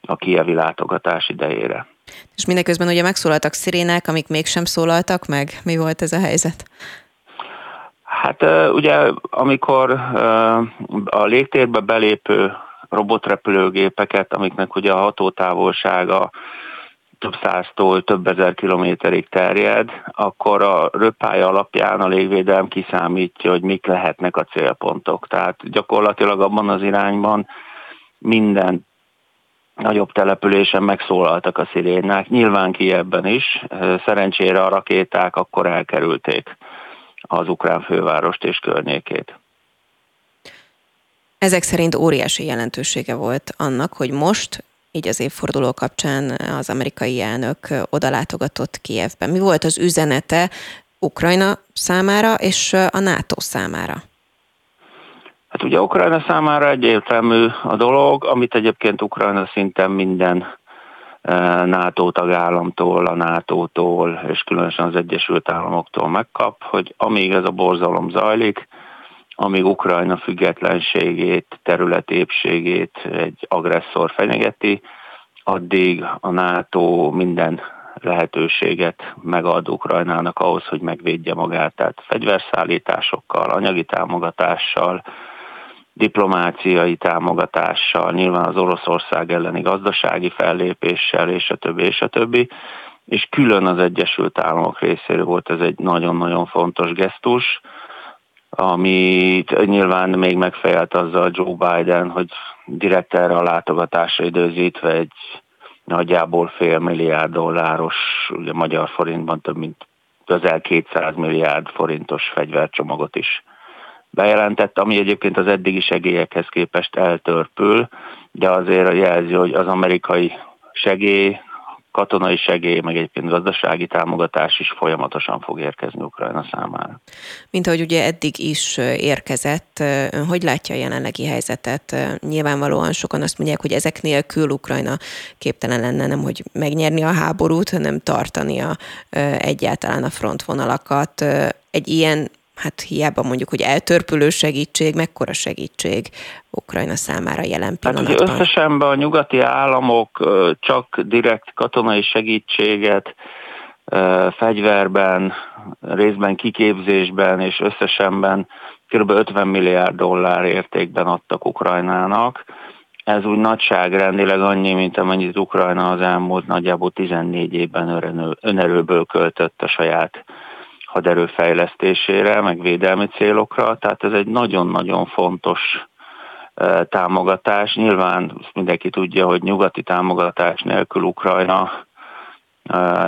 a kievi látogatás idejére. És mindeközben ugye megszólaltak szirénák, amik mégsem szólaltak meg. Mi volt ez a helyzet? Hát ugye, amikor a légtérbe belépő robotrepülőgépeket, amiknek ugye a hatótávolsága több száztól több ezer kilométerig terjed, akkor a röppája alapján a légvédelem kiszámítja, hogy mik lehetnek a célpontok. Tehát gyakorlatilag abban az irányban minden nagyobb településen megszólaltak a szirénák, nyilván ki ebben is. Szerencsére a rakéták akkor elkerülték az ukrán fővárost és környékét. Ezek szerint óriási jelentősége volt annak, hogy most, így az évforduló kapcsán az amerikai elnök odalátogatott Kievbe. Mi volt az üzenete Ukrajna számára és a NATO számára? Hát ugye Ukrajna számára egyértelmű a dolog, amit egyébként Ukrajna szinten minden NATO tagállamtól, a NATO-tól és különösen az Egyesült Államoktól megkap, hogy amíg ez a borzalom zajlik, amíg Ukrajna függetlenségét, területépségét egy agresszor fenyegeti, addig a NATO minden lehetőséget megad Ukrajnának ahhoz, hogy megvédje magát, tehát fegyverszállításokkal, anyagi támogatással, diplomáciai támogatással, nyilván az Oroszország elleni gazdasági fellépéssel, és a többi, és a többi. És külön az Egyesült Államok részéről volt ez egy nagyon-nagyon fontos gesztus, amit nyilván még megfejelt azzal Joe Biden, hogy direkt erre a látogatásra időzítve egy nagyjából fél milliárd dolláros, ugye magyar forintban több mint közel 200 milliárd forintos fegyvercsomagot is bejelentett, ami egyébként az eddigi segélyekhez képest eltörpül, de azért jelzi, hogy az amerikai segély, katonai segély, meg egyébként gazdasági támogatás is folyamatosan fog érkezni Ukrajna számára. Mint ahogy ugye eddig is érkezett, ön hogy látja a jelenlegi helyzetet? Nyilvánvalóan sokan azt mondják, hogy ezek nélkül Ukrajna képtelen lenne nem, hogy megnyerni a háborút, hanem tartania egyáltalán a frontvonalakat. Egy ilyen hát hiába mondjuk, hogy eltörpülő segítség, mekkora segítség Ukrajna számára jelen pillanatban? Hát ugye összesen a nyugati államok csak direkt katonai segítséget fegyverben, részben kiképzésben és összesenben kb. 50 milliárd dollár értékben adtak Ukrajnának. Ez úgy nagyságrendileg annyi, mint amennyit Ukrajna az elmúlt nagyjából 14 évben önerőből költött a saját haderő fejlesztésére, meg védelmi célokra, tehát ez egy nagyon-nagyon fontos támogatás. Nyilván mindenki tudja, hogy nyugati támogatás nélkül Ukrajna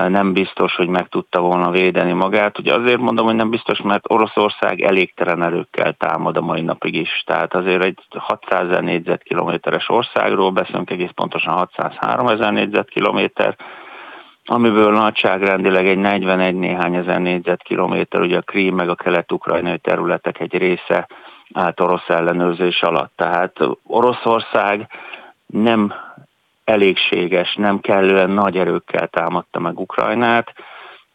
nem biztos, hogy meg tudta volna védeni magát. Ugye azért mondom, hogy nem biztos, mert Oroszország elégtelen erőkkel támad a mai napig is. Tehát azért egy 600 ezer négyzetkilométeres országról beszélünk, egész pontosan 603 ezer négyzetkilométer, amiből nagyságrendileg egy 41 néhány ezer négyzetkilométer, ugye a Krím meg a kelet-ukrajnai területek egy része állt orosz ellenőrzés alatt. Tehát Oroszország nem elégséges, nem kellően nagy erőkkel támadta meg Ukrajnát,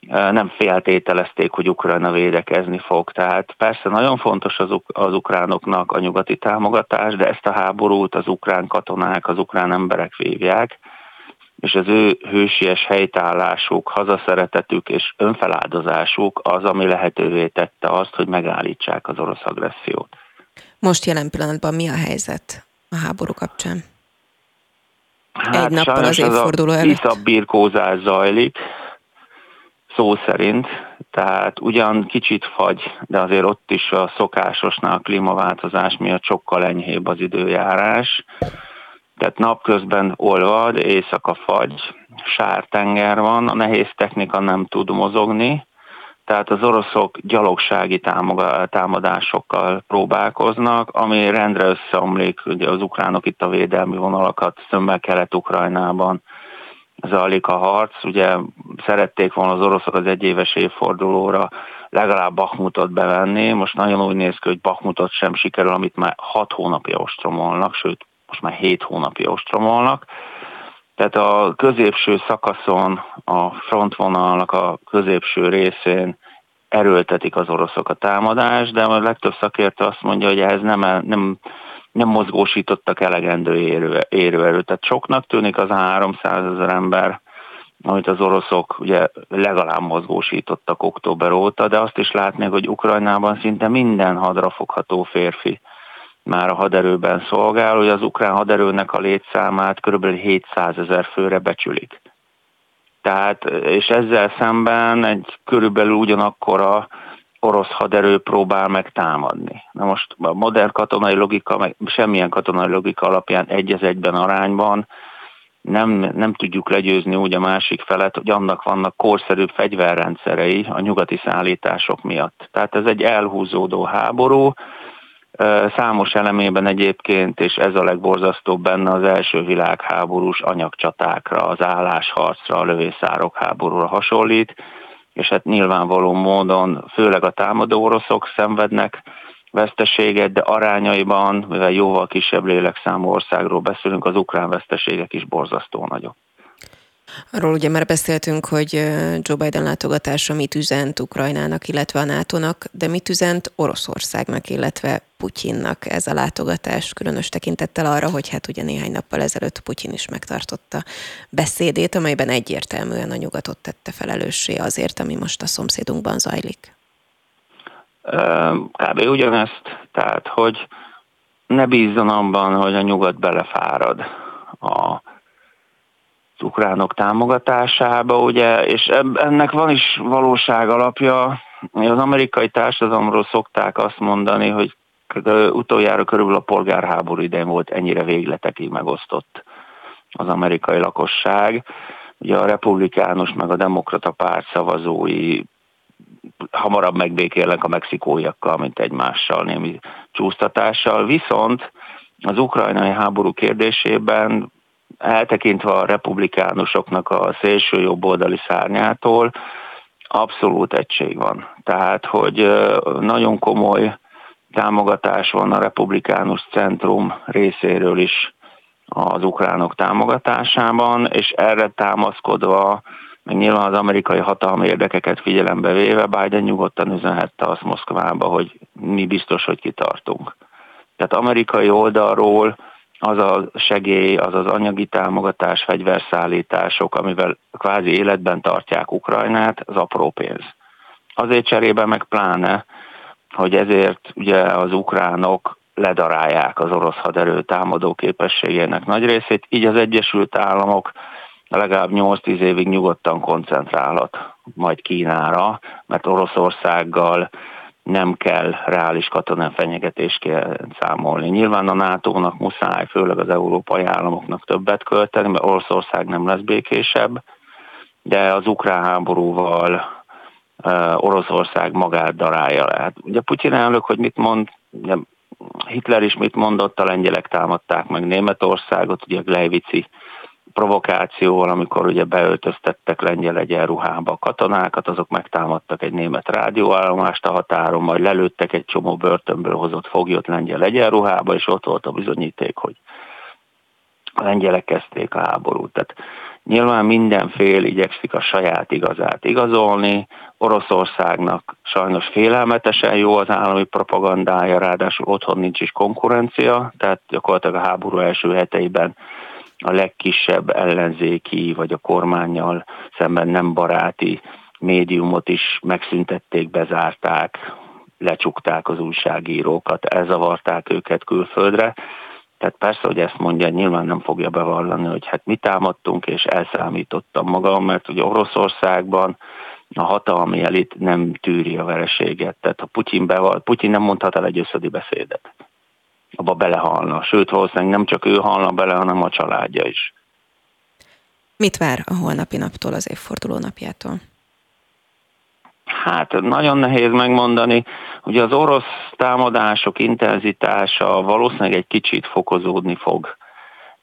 nem feltételezték, hogy Ukrajna védekezni fog. Tehát persze nagyon fontos az, az ukránoknak a nyugati támogatás, de ezt a háborút az ukrán katonák, az ukrán emberek vívják, és az ő hősies helytállásuk, hazaszeretetük és önfeláldozásuk az, ami lehetővé tette azt, hogy megállítsák az orosz agressziót. Most jelen pillanatban mi a helyzet a háború kapcsán? Hát Egy nappal az évforduló előtt. a birkózás zajlik, szó szerint, tehát ugyan kicsit fagy, de azért ott is a szokásosnál a klímaváltozás miatt sokkal enyhébb az időjárás. Tehát napközben olvad, éjszaka fagy, sártenger van, a nehéz technika nem tud mozogni, tehát az oroszok gyalogsági támadásokkal próbálkoznak, ami rendre összeomlik, ugye az ukránok itt a védelmi vonalakat szömmel Kelet-Ukrajnában zajlik a harc, ugye szerették volna az oroszok az egyéves évfordulóra legalább Bakmutot bevenni, most nagyon úgy néz ki, hogy Bakmutot sem sikerül, amit már hat hónapja ostromolnak, sőt most már hét hónapja ostromolnak, tehát a középső szakaszon, a frontvonalnak a középső részén erőltetik az oroszok a támadást, de a legtöbb szakértő azt mondja, hogy ehhez nem, nem, nem mozgósítottak elegendő érő, érőerőt. Tehát soknak tűnik az a 300 ezer ember, amit az oroszok ugye legalább mozgósítottak október óta, de azt is látni, hogy Ukrajnában szinte minden hadrafogható férfi már a haderőben szolgál, hogy az ukrán haderőnek a létszámát kb. 700 ezer főre becsülik. Tehát, és ezzel szemben egy körülbelül ugyanakkora orosz haderő próbál meg támadni. Na most a modern katonai logika, meg semmilyen katonai logika alapján egy az egyben arányban nem, nem tudjuk legyőzni úgy a másik felet, hogy annak vannak korszerűbb fegyverrendszerei a nyugati szállítások miatt. Tehát ez egy elhúzódó háború, Számos elemében egyébként, és ez a legborzasztóbb benne az első világháborús anyagcsatákra, az állásharcra, a lövészárok háborúra hasonlít, és hát nyilvánvaló módon főleg a támadó oroszok szenvednek veszteséget, de arányaiban, mivel jóval kisebb lélekszámú országról beszélünk, az ukrán veszteségek is borzasztó nagyok. Arról ugye már beszéltünk, hogy Joe Biden látogatása mit üzent Ukrajnának, illetve a NATO-nak, de mit üzent Oroszországnak, illetve Putyinnak ez a látogatás, különös tekintettel arra, hogy hát ugye néhány nappal ezelőtt Putyin is megtartotta beszédét, amelyben egyértelműen a nyugatot tette felelőssé azért, ami most a szomszédunkban zajlik. Kb. ugyanezt, tehát hogy ne bízzon abban, hogy a nyugat belefárad a ukránok támogatásába, ugye, és ennek van is valóság alapja. Az amerikai társadalomról szokták azt mondani, hogy utoljára körülbelül a polgárháború idején volt ennyire végletekig megosztott az amerikai lakosság. Ugye a republikánus meg a demokrata párt szavazói hamarabb megbékélnek a mexikóiakkal, mint egymással, némi csúsztatással. Viszont az ukrajnai háború kérdésében eltekintve a republikánusoknak a szélső jobboldali szárnyától, abszolút egység van. Tehát, hogy nagyon komoly támogatás van a republikánus centrum részéről is az ukránok támogatásában, és erre támaszkodva meg nyilván az amerikai hatalmi érdekeket figyelembe véve Biden nyugodtan üzenhette azt Moszkvába, hogy mi biztos, hogy kitartunk. Tehát amerikai oldalról az a segély, az az anyagi támogatás, fegyverszállítások, amivel kvázi életben tartják Ukrajnát, az apró pénz. Azért cserébe meg pláne, hogy ezért ugye az ukránok ledarálják az orosz haderő támadó képességének nagy részét, így az Egyesült Államok legalább 8-10 évig nyugodtan koncentrálhat majd Kínára, mert Oroszországgal nem kell reális katonai fenyegetést számolni. Nyilván a NATO-nak muszáj, főleg az európai államoknak többet költeni, mert Oroszország nem lesz békésebb, de az ukrán háborúval Oroszország magát darálja le. Hát ugye Putyin elnök, hogy mit mond, ugye Hitler is mit mondott, a lengyelek támadták meg Németországot, ugye Gleivici provokációval, amikor ugye beöltöztettek lengyel egyenruhába a katonákat, azok megtámadtak egy német rádióállomást a határon, majd lelőttek egy csomó börtönből hozott foglyot lengyel egyenruhába, és ott volt a bizonyíték, hogy a lengyelek kezdték a háborút. Tehát nyilván minden fél igyekszik a saját igazát igazolni, Oroszországnak sajnos félelmetesen jó az állami propagandája, ráadásul otthon nincs is konkurencia, tehát gyakorlatilag a háború első heteiben a legkisebb ellenzéki vagy a kormányjal szemben nem baráti médiumot is megszüntették, bezárták, lecsukták az újságírókat, elzavarták őket külföldre. Tehát persze, hogy ezt mondja, nyilván nem fogja bevallani, hogy hát mi támadtunk, és elszámítottam magam, mert ugye Oroszországban a hatalmi elit nem tűri a vereséget. Tehát ha Putyin beval, Putyin nem mondhat el egy összödi beszédet abba belehalna. Sőt, valószínűleg nem csak ő halna bele, hanem a családja is. Mit vár a holnapi naptól, az évforduló napjától? Hát nagyon nehéz megmondani. Ugye az orosz támadások intenzitása valószínűleg egy kicsit fokozódni fog.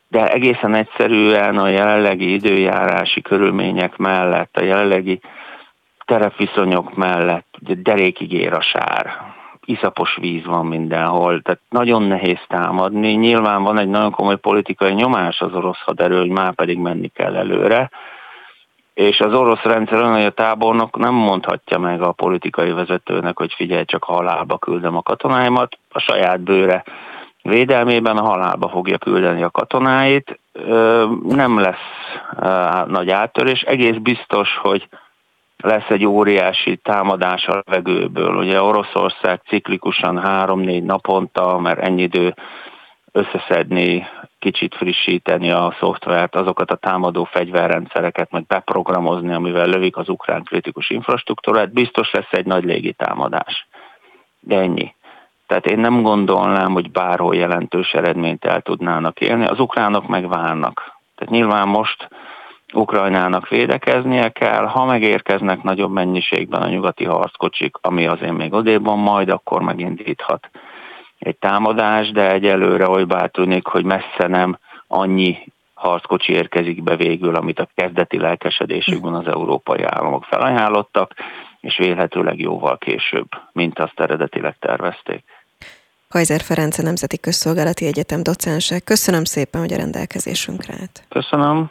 De egészen egyszerűen a jelenlegi időjárási körülmények mellett, a jelenlegi terepviszonyok mellett ugye derékig ér a sár iszapos víz van mindenhol, tehát nagyon nehéz támadni. Nyilván van egy nagyon komoly politikai nyomás az orosz haderő, hogy már pedig menni kell előre, és az orosz rendszer olyan, hogy a tábornok nem mondhatja meg a politikai vezetőnek, hogy figyelj, csak halálba küldöm a katonáimat, a saját bőre védelmében a halálba fogja küldeni a katonáit. Nem lesz nagy áttörés. Egész biztos, hogy lesz egy óriási támadás a levegőből. Ugye Oroszország ciklikusan három-négy naponta, mert ennyi idő összeszedni, kicsit frissíteni a szoftvert, azokat a támadó fegyverrendszereket meg beprogramozni, amivel lövik az ukrán kritikus infrastruktúrát, biztos lesz egy nagy légitámadás. De ennyi. Tehát én nem gondolnám, hogy bárhol jelentős eredményt el tudnának élni. Az ukránok megválnak. Tehát nyilván most Ukrajnának védekeznie kell, ha megérkeznek nagyobb mennyiségben a nyugati harckocsik, ami azért még odébb van, majd akkor megindíthat egy támadás, de egyelőre oly bár tűnik, hogy messze nem annyi harckocsi érkezik be végül, amit a kezdeti lelkesedésükben az európai államok felajánlottak, és vélhetőleg jóval később, mint azt eredetileg tervezték. Kajzer Ferenc, Nemzeti Közszolgálati Egyetem docense. Köszönöm szépen, hogy a rendelkezésünkre állt. Köszönöm.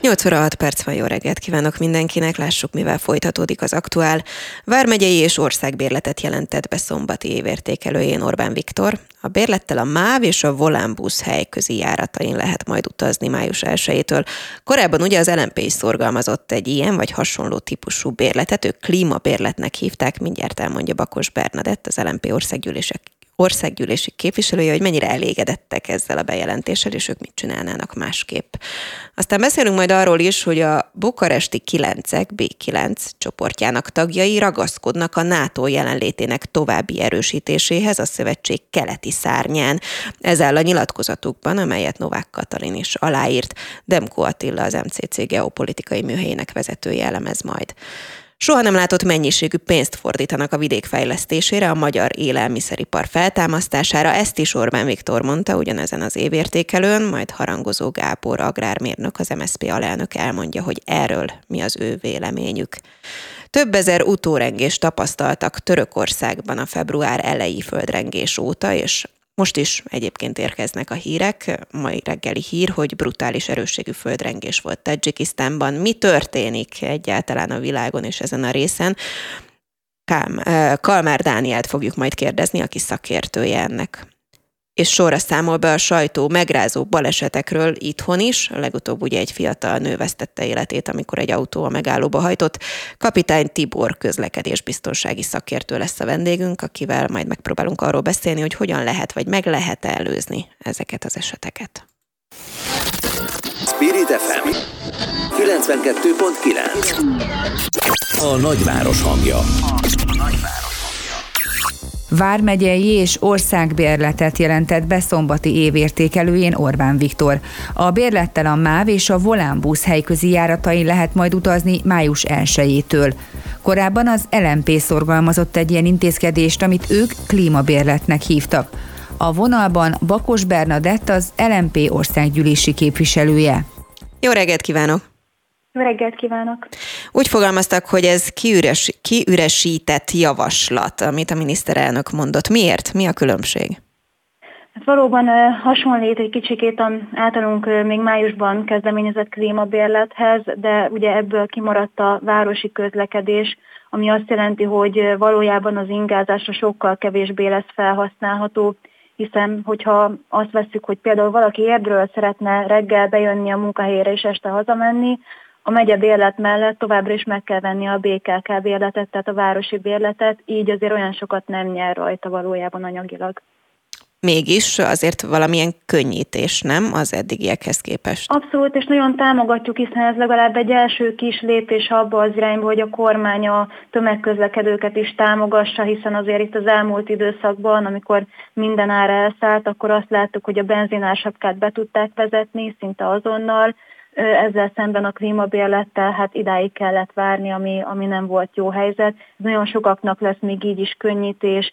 8 óra 6 perc van, jó reggelt kívánok mindenkinek, lássuk mivel folytatódik az aktuál. Vármegyei és országbérletet jelentett be szombati évértékelőjén Orbán Viktor. A bérlettel a MÁV és a Volánbusz helyközi járatain lehet majd utazni május 1-től. Korábban ugye az LMP is szorgalmazott egy ilyen vagy hasonló típusú bérletet, ők klímabérletnek hívták, mindjárt elmondja Bakos Bernadett, az LMP országgyűlések országgyűlési képviselője, hogy mennyire elégedettek ezzel a bejelentéssel, és ők mit csinálnának másképp. Aztán beszélünk majd arról is, hogy a bukaresti 9-ek, B9 csoportjának tagjai ragaszkodnak a NATO jelenlétének további erősítéséhez a szövetség keleti szárnyán. Ez áll a nyilatkozatukban, amelyet Novák Katalin is aláírt. Demko Attila, az MCC geopolitikai műhelyének vezetője elemez majd. Soha nem látott mennyiségű pénzt fordítanak a vidék fejlesztésére, a magyar élelmiszeripar feltámasztására. Ezt is Orbán Viktor mondta ugyanezen az évértékelőn, majd Harangozó Gábor agrármérnök, az MSZP alelnök elmondja, hogy erről mi az ő véleményük. Több ezer utórengés tapasztaltak Törökországban a február elejé földrengés óta, és most is egyébként érkeznek a hírek, mai reggeli hír, hogy brutális erősségű földrengés volt Tajikisztánban. Mi történik egyáltalán a világon és ezen a részen? Kalmár Dánielt fogjuk majd kérdezni, aki szakértője ennek és sorra számol be a sajtó megrázó balesetekről itthon is. Legutóbb ugye egy fiatal nő vesztette életét, amikor egy autó a megállóba hajtott. Kapitány Tibor közlekedésbiztonsági szakértő lesz a vendégünk, akivel majd megpróbálunk arról beszélni, hogy hogyan lehet vagy meg lehet előzni ezeket az eseteket. Spirit FM 92.9 A nagyváros hangja. A nagyváros. Vármegyei és országbérletet jelentett be szombati évértékelőjén Orbán Viktor. A bérlettel a MÁV és a Volánbusz helyközi járatain lehet majd utazni május 1-től. Korábban az LMP szorgalmazott egy ilyen intézkedést, amit ők klímabérletnek hívtak. A vonalban Bakos Bernadett az LMP országgyűlési képviselője. Jó reggelt kívánok! Reggelt kívánok! Úgy fogalmaztak, hogy ez kiüres, kiüresített javaslat, amit a miniszterelnök mondott. Miért? Mi a különbség? Hát valóban hasonlít egy kicsikét a általunk még májusban kezdeményezett klímabérlethez, de ugye ebből kimaradt a városi közlekedés, ami azt jelenti, hogy valójában az ingázásra sokkal kevésbé lesz felhasználható, hiszen hogyha azt veszük, hogy például valaki érdről szeretne reggel bejönni a munkahelyére és este hazamenni, a megye bérlet mellett továbbra is meg kell venni a BKK bérletet, tehát a városi bérletet, így azért olyan sokat nem nyer rajta valójában anyagilag. Mégis azért valamilyen könnyítés, nem az eddigiekhez képest? Abszolút, és nagyon támogatjuk, hiszen ez legalább egy első kis lépés abba az irányba, hogy a kormány a tömegközlekedőket is támogassa, hiszen azért itt az elmúlt időszakban, amikor minden ára elszállt, akkor azt láttuk, hogy a benzinársapkát be tudták vezetni szinte azonnal, ezzel szemben a klímabérlettel hát idáig kellett várni, ami, ami nem volt jó helyzet. Nagyon sokaknak lesz még így is könnyítés,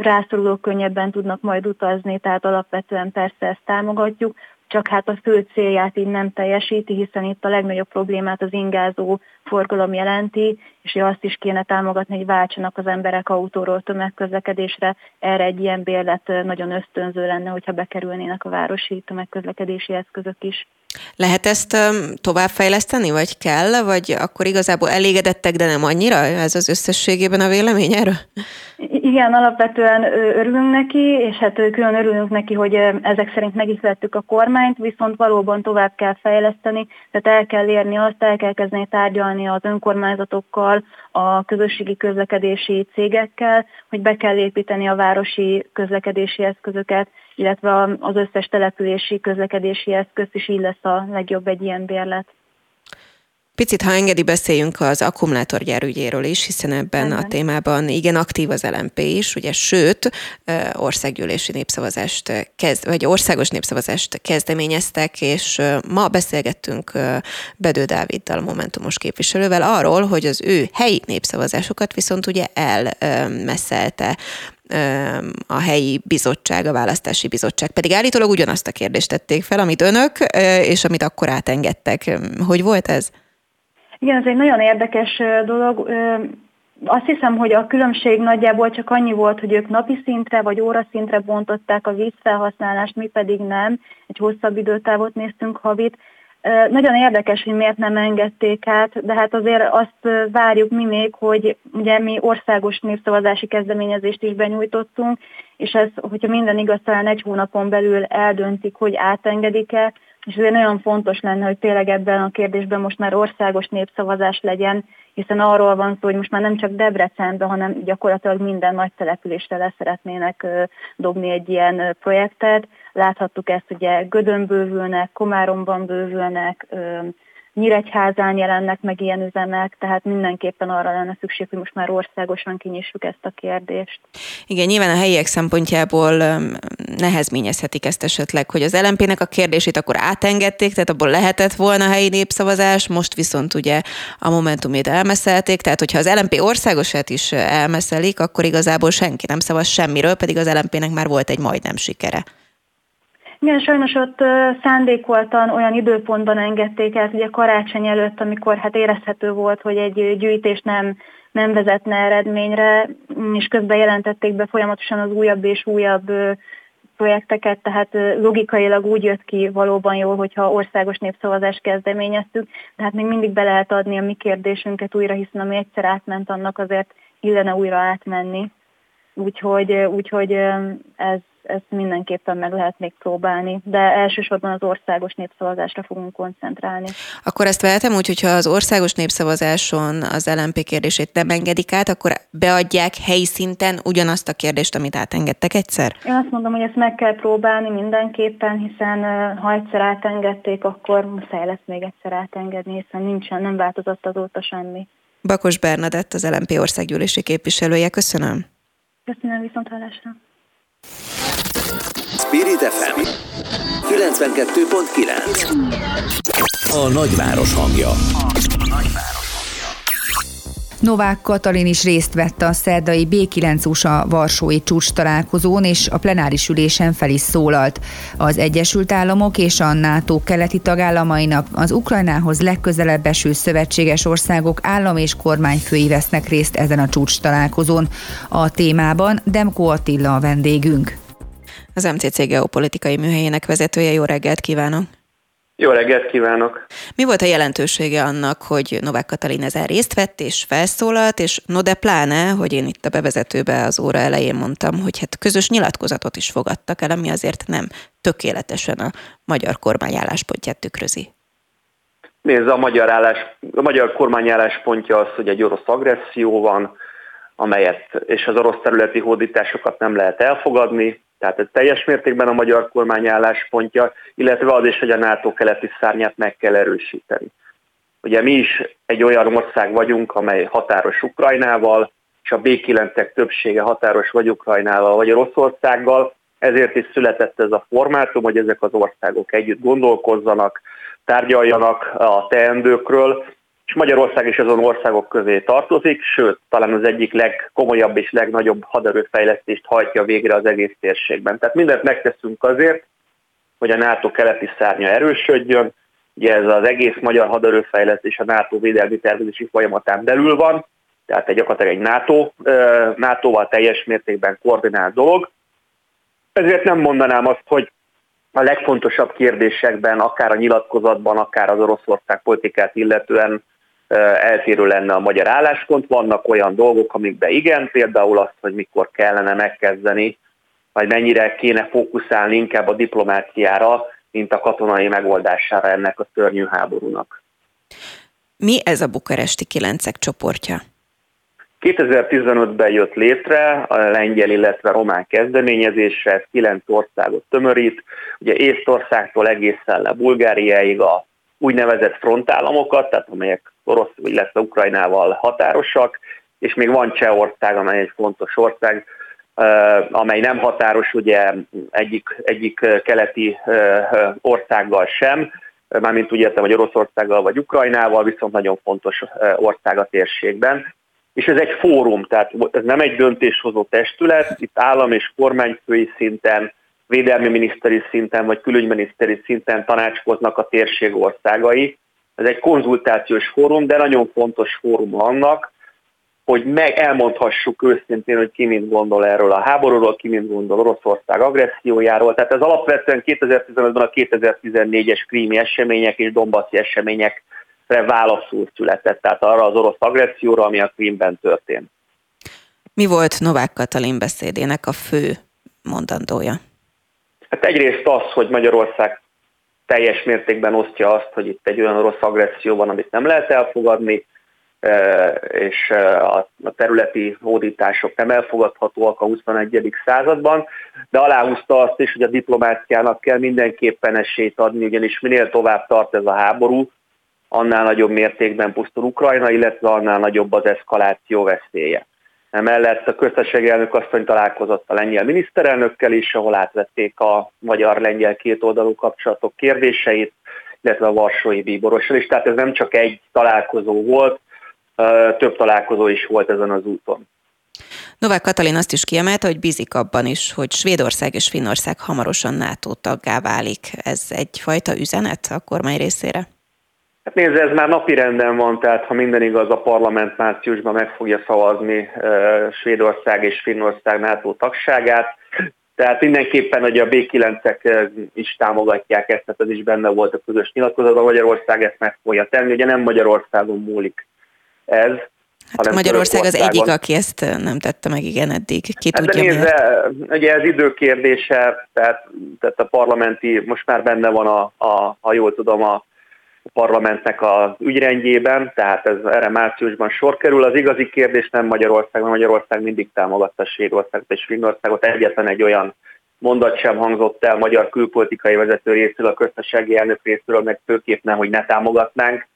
rászorulók könnyebben tudnak majd utazni, tehát alapvetően persze ezt támogatjuk, csak hát a fő célját így nem teljesíti, hiszen itt a legnagyobb problémát az ingázó forgalom jelenti, és azt is kéne támogatni, hogy váltsanak az emberek autóról tömegközlekedésre. Erre egy ilyen bérlet nagyon ösztönző lenne, hogyha bekerülnének a városi tömegközlekedési eszközök is. Lehet ezt továbbfejleszteni, vagy kell, vagy akkor igazából elégedettek, de nem annyira? Ez az összességében a vélemény erről? Igen, alapvetően örülünk neki, és hát külön örülünk neki, hogy ezek szerint megihlettük a kormányt, viszont valóban tovább kell fejleszteni, tehát el kell érni azt, el kell kezdeni tárgyalni az önkormányzatokkal, a közösségi közlekedési cégekkel, hogy be kell építeni a városi közlekedési eszközöket, illetve az összes települési közlekedési eszköz is így lesz a legjobb egy ilyen bérlet. Picit, ha engedi, beszéljünk az akkumulátorgyárügyéről is, hiszen ebben Igen. a témában igen aktív az LMP is, ugye, sőt, országgyűlési népszavazást kezd, vagy országos népszavazást kezdeményeztek, és ma beszélgettünk Bedő Dáviddal, a Momentumos képviselővel arról, hogy az ő helyi népszavazásokat viszont ugye elmesszelte a helyi bizottság, a választási bizottság. Pedig állítólag ugyanazt a kérdést tették fel, amit önök, és amit akkor átengedtek. Hogy volt ez? Igen, ez egy nagyon érdekes dolog. Azt hiszem, hogy a különbség nagyjából csak annyi volt, hogy ők napi szintre vagy óraszintre bontották a vízfelhasználást, mi pedig nem. Egy hosszabb időtávot néztünk havit. Nagyon érdekes, hogy miért nem engedték át, de hát azért azt várjuk mi még, hogy ugye mi országos népszavazási kezdeményezést is benyújtottunk, és ez, hogyha minden igaz, talán egy hónapon belül eldöntik, hogy átengedik-e, és ezért nagyon fontos lenne, hogy tényleg ebben a kérdésben most már országos népszavazás legyen, hiszen arról van szó, hogy most már nem csak Debrecenben, hanem gyakorlatilag minden nagy településre le szeretnének dobni egy ilyen projektet. Láthattuk ezt, ugye Gödön bővülnek, Komáromban bővülnek, Nyíregyházán jelennek meg ilyen üzemek, tehát mindenképpen arra lenne szükség, hogy most már országosan kinyissuk ezt a kérdést. Igen, nyilván a helyiek szempontjából nehezményezhetik ezt esetleg, hogy az LMP-nek a kérdését akkor átengedték, tehát abból lehetett volna helyi népszavazás, most viszont ugye a Momentumét elmeszelték, tehát hogyha az LMP országosát is elmeszelik, akkor igazából senki nem szavaz semmiről, pedig az LMP-nek már volt egy majdnem sikere. Igen, sajnos ott szándékoltan olyan időpontban engedték el, ugye karácsony előtt, amikor hát érezhető volt, hogy egy gyűjtés nem, nem vezetne eredményre, és közben jelentették be folyamatosan az újabb és újabb projekteket, tehát logikailag úgy jött ki valóban jól, hogyha országos népszavazást kezdeményeztük, de hát még mindig be lehet adni a mi kérdésünket újra, hiszen ami egyszer átment, annak azért illene újra átmenni. Úgyhogy, úgyhogy ez, ezt mindenképpen meg lehet még próbálni, de elsősorban az országos népszavazásra fogunk koncentrálni. Akkor ezt vehetem úgy, hogyha az országos népszavazáson az LMP kérdését nem engedik át, akkor beadják helyi szinten ugyanazt a kérdést, amit átengedtek egyszer? Én azt mondom, hogy ezt meg kell próbálni mindenképpen, hiszen ha egyszer átengedték, akkor muszáj lesz még egyszer átengedni, hiszen nincsen, nem változott azóta semmi. Bakos Bernadett, az LMP országgyűlési képviselője, köszönöm. Köszönöm viszont hallásra. Spirit FM 92.9 A nagyváros hangja. Novák Katalin is részt vett a szerdai B9 USA Varsói csúcs találkozón, és a plenáris ülésen fel is szólalt. Az Egyesült Államok és a NATO keleti tagállamainak az Ukrajnához legközelebb eső szövetséges országok állam és kormányfői vesznek részt ezen a csúcs találkozón. A témában Demko Attila a vendégünk. Az MCC geopolitikai műhelyének vezetője, jó reggelt kívánok! Jó reggelt kívánok! Mi volt a jelentősége annak, hogy Novák Katalin ezen részt vett és felszólalt, és no de pláne, hogy én itt a bevezetőbe az óra elején mondtam, hogy hát közös nyilatkozatot is fogadtak el, ami azért nem tökéletesen a magyar kormány álláspontját tükrözi. Nézd, a magyar, állás, a magyar kormány álláspontja az, hogy egy orosz agresszió van, amelyet és az orosz területi hódításokat nem lehet elfogadni, tehát ez teljes mértékben a magyar kormány álláspontja, illetve az is, hogy a NATO keleti szárnyát meg kell erősíteni. Ugye mi is egy olyan ország vagyunk, amely határos Ukrajnával, és a B9-ek többsége határos vagy Ukrajnával, vagy Oroszországgal, ezért is született ez a formátum, hogy ezek az országok együtt gondolkozzanak, tárgyaljanak a teendőkről, és Magyarország is azon országok közé tartozik, sőt, talán az egyik legkomolyabb és legnagyobb haderőfejlesztést hajtja végre az egész térségben. Tehát mindent megteszünk azért, hogy a NATO keleti szárnya erősödjön, ugye ez az egész magyar haderőfejlesztés a NATO védelmi tervezési folyamatán belül van, tehát egy gyakorlatilag egy NATO, NATO-val teljes mértékben koordinált dolog. Ezért nem mondanám azt, hogy a legfontosabb kérdésekben, akár a nyilatkozatban, akár az Oroszország politikát illetően eltérő lenne a magyar álláspont. Vannak olyan dolgok, amikben igen, például azt, hogy mikor kellene megkezdeni, vagy mennyire kéne fókuszálni inkább a diplomáciára, mint a katonai megoldására ennek a szörnyű háborúnak. Mi ez a bukaresti kilencek csoportja? 2015-ben jött létre a lengyel, illetve román kezdeményezésre, ez kilenc országot tömörít, ugye Észtországtól egészen le Bulgáriáig a úgynevezett frontállamokat, tehát amelyek orosz, illetve Ukrajnával határosak, és még van Csehország, amely egy fontos ország, amely nem határos ugye egyik, egyik keleti országgal sem, mármint úgy értem, hogy Oroszországgal vagy Ukrajnával, viszont nagyon fontos ország a térségben. És ez egy fórum, tehát ez nem egy döntéshozó testület, itt állam és kormányfői szinten védelmi miniszteri szinten vagy külügyminiszteri szinten tanácskoznak a térség országai. Ez egy konzultációs fórum, de nagyon fontos fórum annak, hogy meg elmondhassuk őszintén, hogy ki mint gondol erről a háborúról, ki mint gondol Oroszország agressziójáról. Tehát ez alapvetően 2015-ben a 2014-es krími események és dombaszi eseményekre válaszul született, tehát arra az orosz agresszióra, ami a Krímben történt. Mi volt Novák Katalin beszédének a fő mondandója? Hát egyrészt az, hogy Magyarország teljes mértékben osztja azt, hogy itt egy olyan rossz agresszió van, amit nem lehet elfogadni, e, és e, a területi hódítások nem elfogadhatóak a 21. században, de aláhúzta azt is, hogy a diplomáciának kell mindenképpen esélyt adni, ugyanis minél tovább tart ez a háború, annál nagyobb mértékben pusztul Ukrajna, illetve annál nagyobb az eszkaláció veszélye. Emellett a köztársasági elnök asszony találkozott a lengyel miniszterelnökkel is, ahol átvették a magyar-lengyel kétoldalú kapcsolatok kérdéseit, illetve a Varsói Bíborossal is. Tehát ez nem csak egy találkozó volt, több találkozó is volt ezen az úton. Novák Katalin azt is kiemelte, hogy bízik abban is, hogy Svédország és Finnország hamarosan NATO taggá válik. Ez egyfajta üzenet a kormány részére? Hát nézd, ez már napi renden van, tehát ha minden igaz, a parlament márciusban meg fogja szavazni Svédország és Finnország NATO tagságát. Tehát mindenképpen, hogy a B9-ek is támogatják ezt, tehát ez is benne volt a közös nyilatkozatban, Magyarország ezt meg fogja tenni, ugye nem Magyarországon múlik ez. Hát Magyarország az egyik, aki ezt nem tette meg, igen, eddig. Ki hát tudja nézze, ugye ez időkérdése, tehát, tehát a parlamenti, most már benne van a, a ha jól tudom, a parlamentnek az ügyrendjében, tehát ez erre márciusban sor kerül. Az igazi kérdés nem Magyarország, mert Magyarország mindig támogatta Svédországot és Finnországot. Egyetlen egy olyan mondat sem hangzott el magyar külpolitikai vezető részéről, a köztársasági elnök részéről, meg főképp nem, hogy ne támogatnánk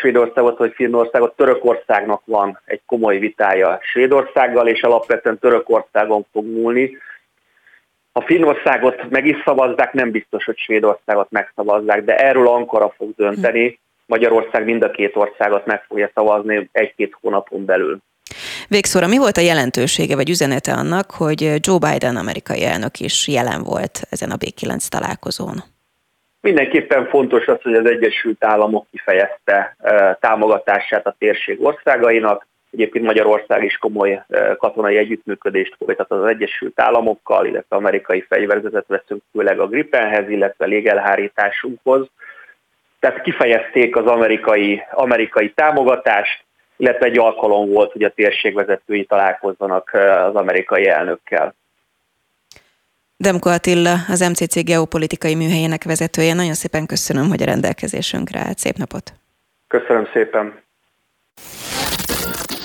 Svédországot vagy Finnországot. Törökországnak van egy komoly vitája Svédországgal, és alapvetően Törökországon fog múlni ha Finnországot meg is szavazzák, nem biztos, hogy Svédországot megszavazzák, de erről Ankara fog dönteni. Magyarország mind a két országot meg fogja szavazni egy-két hónapon belül. Végszóra mi volt a jelentősége vagy üzenete annak, hogy Joe Biden amerikai elnök is jelen volt ezen a B9 találkozón? Mindenképpen fontos az, hogy az Egyesült Államok kifejezte eh, támogatását a térség országainak, Egyébként Magyarország is komoly katonai együttműködést folytat az Egyesült Államokkal, illetve amerikai fegyverzetet veszünk főleg a Gripenhez, illetve légelhárításunkhoz. Tehát kifejezték az amerikai, amerikai támogatást, illetve egy alkalom volt, hogy a térségvezetői találkozzanak az amerikai elnökkel. Demko Attila, az MCC geopolitikai műhelyének vezetője. Nagyon szépen köszönöm, hogy a rendelkezésünkre állt. Szép napot! Köszönöm szépen!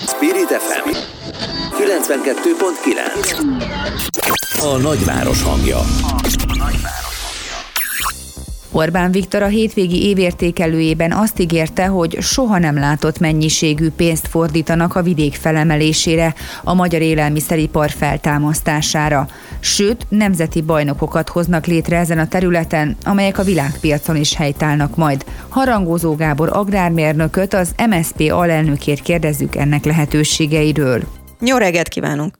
Spirit FM 92.9 A nagyváros hangja. A nagyváros. Orbán Viktor a hétvégi évértékelőjében azt ígérte, hogy soha nem látott mennyiségű pénzt fordítanak a vidék felemelésére, a magyar élelmiszeripar feltámasztására. Sőt, nemzeti bajnokokat hoznak létre ezen a területen, amelyek a világpiacon is helytállnak majd. Harangozó Gábor agrármérnököt, az MSP alelnökét kérdezzük ennek lehetőségeiről. Jó reggelt kívánunk!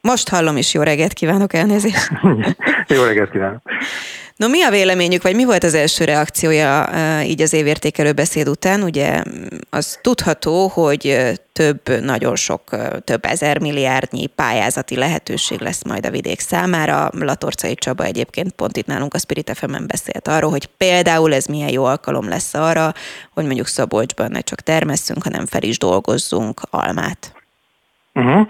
Most hallom is, jó reggelt kívánok, elnézést. jó reggelt kívánok. No, mi a véleményük, vagy mi volt az első reakciója így az évértékelő beszéd után? Ugye az tudható, hogy több, nagyon sok, több ezer milliárdnyi pályázati lehetőség lesz majd a vidék számára. Latorcai Csaba egyébként pont itt nálunk a Spirit fm beszélt arról, hogy például ez milyen jó alkalom lesz arra, hogy mondjuk Szabolcsban ne csak termesszünk, hanem fel is dolgozzunk almát. Uh-huh.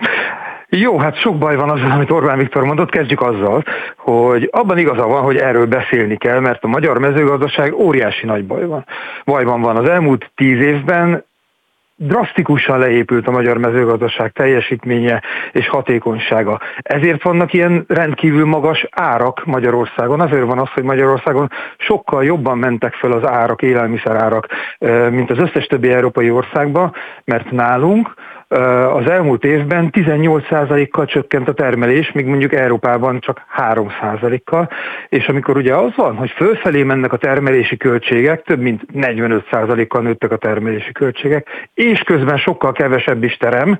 Jó, hát sok baj van azzal, amit Orbán Viktor mondott, kezdjük azzal, hogy abban igaza van, hogy erről beszélni kell, mert a magyar mezőgazdaság óriási nagy baj van. Bajban van az elmúlt tíz évben, drasztikusan leépült a magyar mezőgazdaság teljesítménye és hatékonysága. Ezért vannak ilyen rendkívül magas árak Magyarországon. Azért van az, hogy Magyarországon sokkal jobban mentek fel az árak, élelmiszerárak, mint az összes többi európai országban, mert nálunk az elmúlt évben 18%-kal csökkent a termelés, míg mondjuk Európában csak 3%-kal, és amikor ugye az van, hogy fölfelé mennek a termelési költségek, több mint 45%-kal nőttek a termelési költségek, és közben sokkal kevesebb is terem,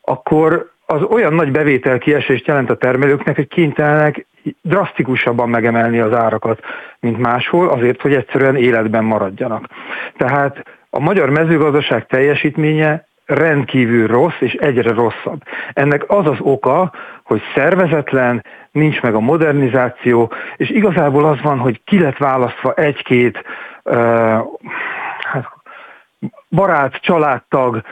akkor az olyan nagy bevétel kiesést jelent a termelőknek, hogy kénytelenek drasztikusabban megemelni az árakat, mint máshol, azért, hogy egyszerűen életben maradjanak. Tehát a magyar mezőgazdaság teljesítménye rendkívül rossz és egyre rosszabb. Ennek az az oka, hogy szervezetlen, nincs meg a modernizáció, és igazából az van, hogy ki lett választva egy-két barát, családtag,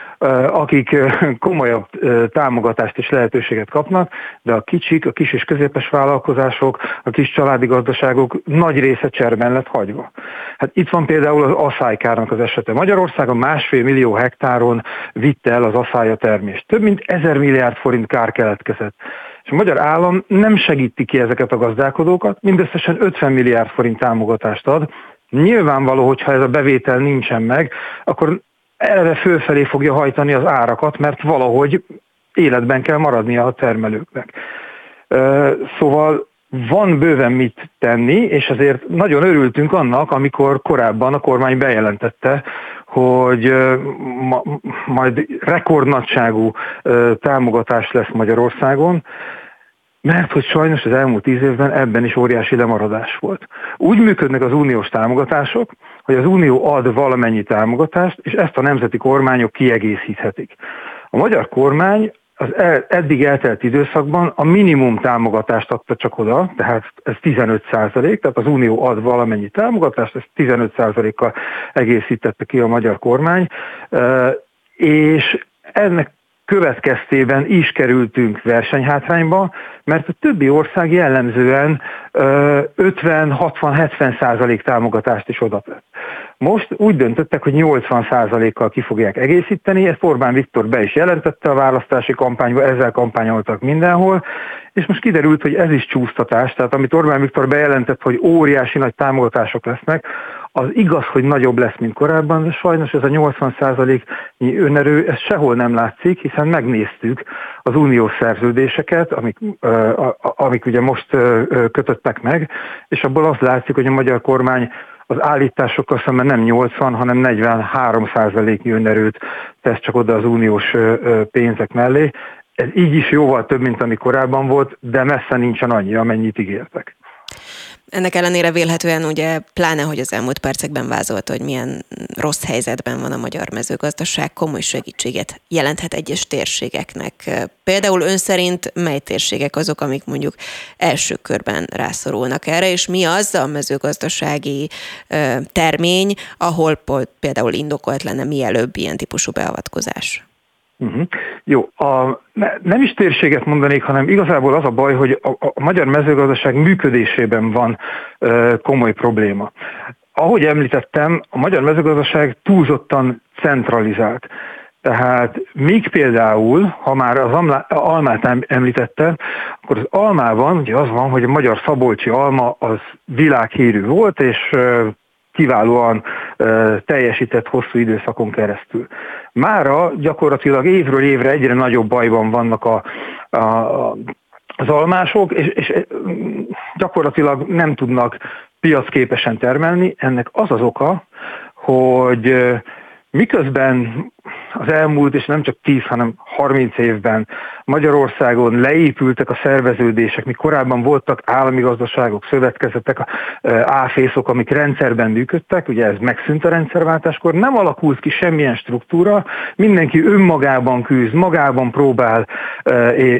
akik komolyabb támogatást és lehetőséget kapnak, de a kicsik, a kis és középes vállalkozások, a kis családi gazdaságok nagy része cserben lett hagyva. Hát itt van például az asszálykárnak az esete. Magyarországon másfél millió hektáron vitte el az asszály a termést. Több mint ezer milliárd forint kár keletkezett. És a magyar állam nem segíti ki ezeket a gazdálkodókat, mindösszesen 50 milliárd forint támogatást ad, Nyilvánvaló, hogyha ez a bevétel nincsen meg, akkor eleve fölfelé fogja hajtani az árakat, mert valahogy életben kell maradnia a termelőknek. Szóval van bőven mit tenni, és azért nagyon örültünk annak, amikor korábban a kormány bejelentette, hogy ma, majd rekordnagyságú támogatás lesz Magyarországon, mert hogy sajnos az elmúlt tíz évben ebben is óriási lemaradás volt. Úgy működnek az uniós támogatások, hogy az unió ad valamennyi támogatást, és ezt a nemzeti kormányok kiegészíthetik. A magyar kormány az eddig eltelt időszakban a minimum támogatást adta csak oda, tehát ez 15 százalék, tehát az Unió ad valamennyi támogatást, ezt 15 százalékkal egészítette ki a magyar kormány, és ennek következtében is kerültünk versenyhátrányba, mert a többi ország jellemzően 50-60-70 százalék támogatást is odatett. Most úgy döntöttek, hogy 80 százalékkal ki fogják egészíteni, ezt Orbán Viktor be is jelentette a választási kampányba, ezzel kampányoltak mindenhol, és most kiderült, hogy ez is csúsztatás, tehát amit Orbán Viktor bejelentett, hogy óriási nagy támogatások lesznek, az igaz, hogy nagyobb lesz, mint korábban, de sajnos ez a 80%-nyi önerő, ez sehol nem látszik, hiszen megnéztük az uniós szerződéseket, amik, amik ugye most kötöttek meg, és abból azt látszik, hogy a magyar kormány az állításokkal szemben nem 80, hanem 43 százaléknyi önerőt tesz csak oda az uniós pénzek mellé. Ez így is jóval több, mint ami korábban volt, de messze nincsen annyi, amennyit ígértek. Ennek ellenére vélhetően ugye pláne, hogy az elmúlt percekben vázolt, hogy milyen rossz helyzetben van a magyar mezőgazdaság, komoly segítséget jelenthet egyes térségeknek. Például ön szerint mely térségek azok, amik mondjuk első körben rászorulnak erre, és mi az a mezőgazdasági termény, ahol például indokolt lenne mielőbb ilyen típusú beavatkozás? Uh-huh. Jó, a, ne, nem is térséget mondanék, hanem igazából az a baj, hogy a, a magyar mezőgazdaság működésében van uh, komoly probléma. Ahogy említettem, a magyar mezőgazdaság túlzottan centralizált. Tehát míg például, ha már az almát említette, akkor az almában ugye az van, hogy a magyar szabolcsi alma az világhírű volt, és kiválóan teljesített hosszú időszakon keresztül. Mára gyakorlatilag évről évre egyre nagyobb bajban vannak a, a, az almások, és, és gyakorlatilag nem tudnak piacképesen termelni. Ennek az az oka, hogy miközben az elmúlt, és nem csak 10, hanem 30 évben Magyarországon leépültek a szerveződések, mi korábban voltak állami gazdaságok, szövetkezetek, áfészok, amik rendszerben működtek, ugye ez megszűnt a rendszerváltáskor, nem alakult ki semmilyen struktúra, mindenki önmagában küzd, magában próbál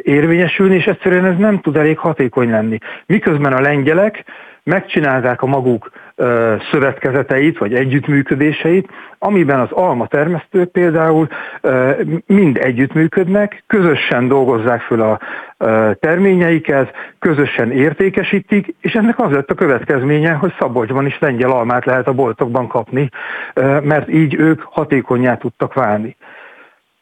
érvényesülni, és egyszerűen ez nem tud elég hatékony lenni. Miközben a lengyelek megcsinálták a maguk szövetkezeteit, vagy együttműködéseit, amiben az alma termesztők például mind együttműködnek, közösen dolgozzák föl a terményeiket, közösen értékesítik, és ennek az lett a következménye, hogy Szabolcsban is lengyel almát lehet a boltokban kapni, mert így ők hatékonyá tudtak válni.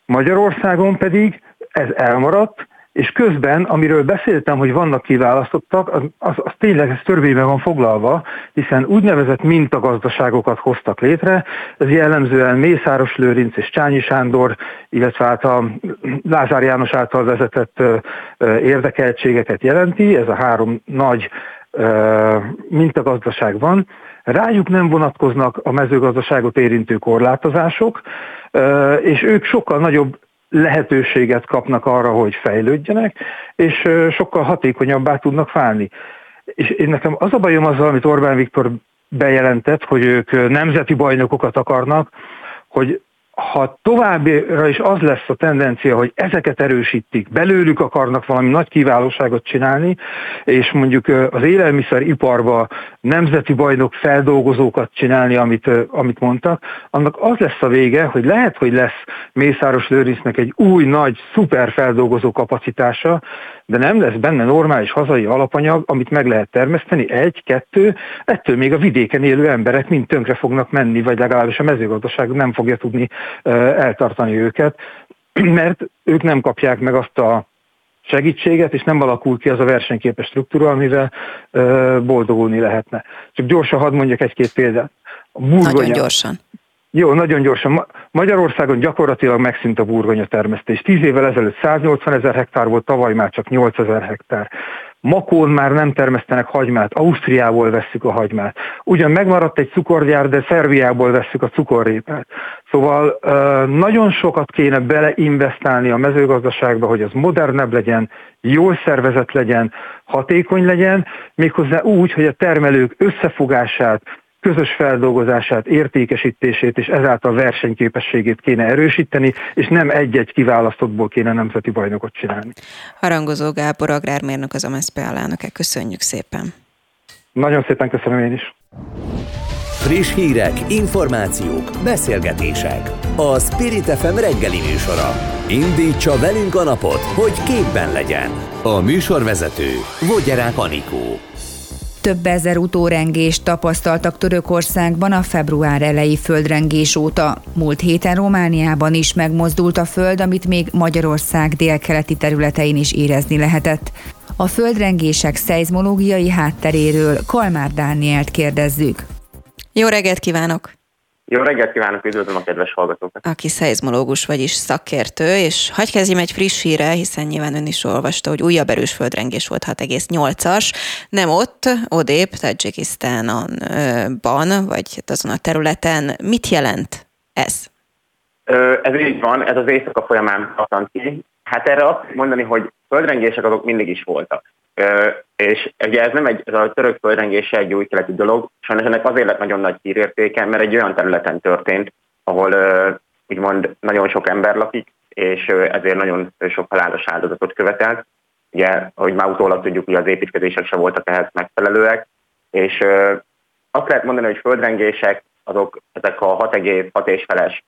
Magyarországon pedig ez elmaradt, és közben, amiről beszéltem, hogy vannak kiválasztottak, az, az, az tényleg ez törvényben van foglalva, hiszen úgynevezett mintagazdaságokat hoztak létre, ez jellemzően Mészáros Lőrinc és Csányi Sándor, illetve hát a Lázár János által vezetett érdekeltségeket jelenti, ez a három nagy mintagazdaság van, rájuk nem vonatkoznak a mezőgazdaságot érintő korlátozások, és ők sokkal nagyobb lehetőséget kapnak arra, hogy fejlődjenek, és sokkal hatékonyabbá tudnak válni. És én nekem az a bajom azzal, amit Orbán Viktor bejelentett, hogy ők nemzeti bajnokokat akarnak, hogy ha továbbra is az lesz a tendencia, hogy ezeket erősítik, belőlük akarnak valami nagy kiválóságot csinálni, és mondjuk az élelmiszeriparba nemzeti bajnok feldolgozókat csinálni, amit, amit mondtak, annak az lesz a vége, hogy lehet, hogy lesz Mészáros Lőrincnek egy új, nagy, szuper feldolgozó kapacitása, de nem lesz benne normális hazai alapanyag, amit meg lehet termeszteni, egy, kettő, ettől még a vidéken élő emberek mind tönkre fognak menni, vagy legalábbis a mezőgazdaság nem fogja tudni eltartani őket, mert ők nem kapják meg azt a segítséget, és nem alakul ki az a versenyképes struktúra, amivel boldogulni lehetne. Csak gyorsan hadd mondjak egy-két példát. A burgonya. Nagyon gyorsan. Jó, nagyon gyorsan. Magyarországon gyakorlatilag megszűnt a burgonya termesztés. Tíz évvel ezelőtt 180 ezer hektár volt, tavaly már csak 8 ezer hektár. Makón már nem termesztenek hagymát, Ausztriából vesszük a hagymát. Ugyan megmaradt egy cukorgyár, de Szerbiából vesszük a cukorrépát. Szóval nagyon sokat kéne beleinvestálni a mezőgazdaságba, hogy az modernebb legyen, jól szervezett legyen, hatékony legyen, méghozzá úgy, hogy a termelők összefogását, közös feldolgozását, értékesítését és ezáltal versenyképességét kéne erősíteni, és nem egy-egy kiválasztottból kéne nemzeti bajnokot csinálni. Harangozó Gábor agrármérnök az MSZP alelnöke. Köszönjük szépen! Nagyon szépen köszönöm én is! Friss hírek, információk, beszélgetések. A Spirit FM reggeli műsora. Indítsa velünk a napot, hogy képben legyen. A műsorvezető Vogyerák Anikó. Több ezer utórengést tapasztaltak Törökországban a február elejé földrengés óta. Múlt héten Romániában is megmozdult a föld, amit még Magyarország délkeleti területein is érezni lehetett. A földrengések szeizmológiai hátteréről Kalmár Dánielt kérdezzük. Jó reggelt kívánok! Jó reggelt kívánok, üdvözlöm a kedves hallgatókat! Aki szeizmológus, vagyis szakértő, és hagyj kezdjem egy friss híre, hiszen nyilván ön is olvasta, hogy újabb erős földrengés volt 6,8-as. Nem ott, odébb, Tajikisztánban, vagy hát azon a területen. Mit jelent ez? Ez így van, ez az éjszaka folyamán hatant ki. Hát erre azt mondani, hogy földrengések azok mindig is voltak. És ugye ez nem egy, ez a török földrengés egy új keleti dolog, sajnos ennek azért lett nagyon nagy hírértéke, mert egy olyan területen történt, ahol úgymond nagyon sok ember lakik, és ezért nagyon sok halálos áldozatot követelt. Ugye, ahogy már utólag tudjuk, hogy az építkezések sem voltak ehhez megfelelőek, és azt lehet mondani, hogy földrengések, azok ezek a 6,6 és feles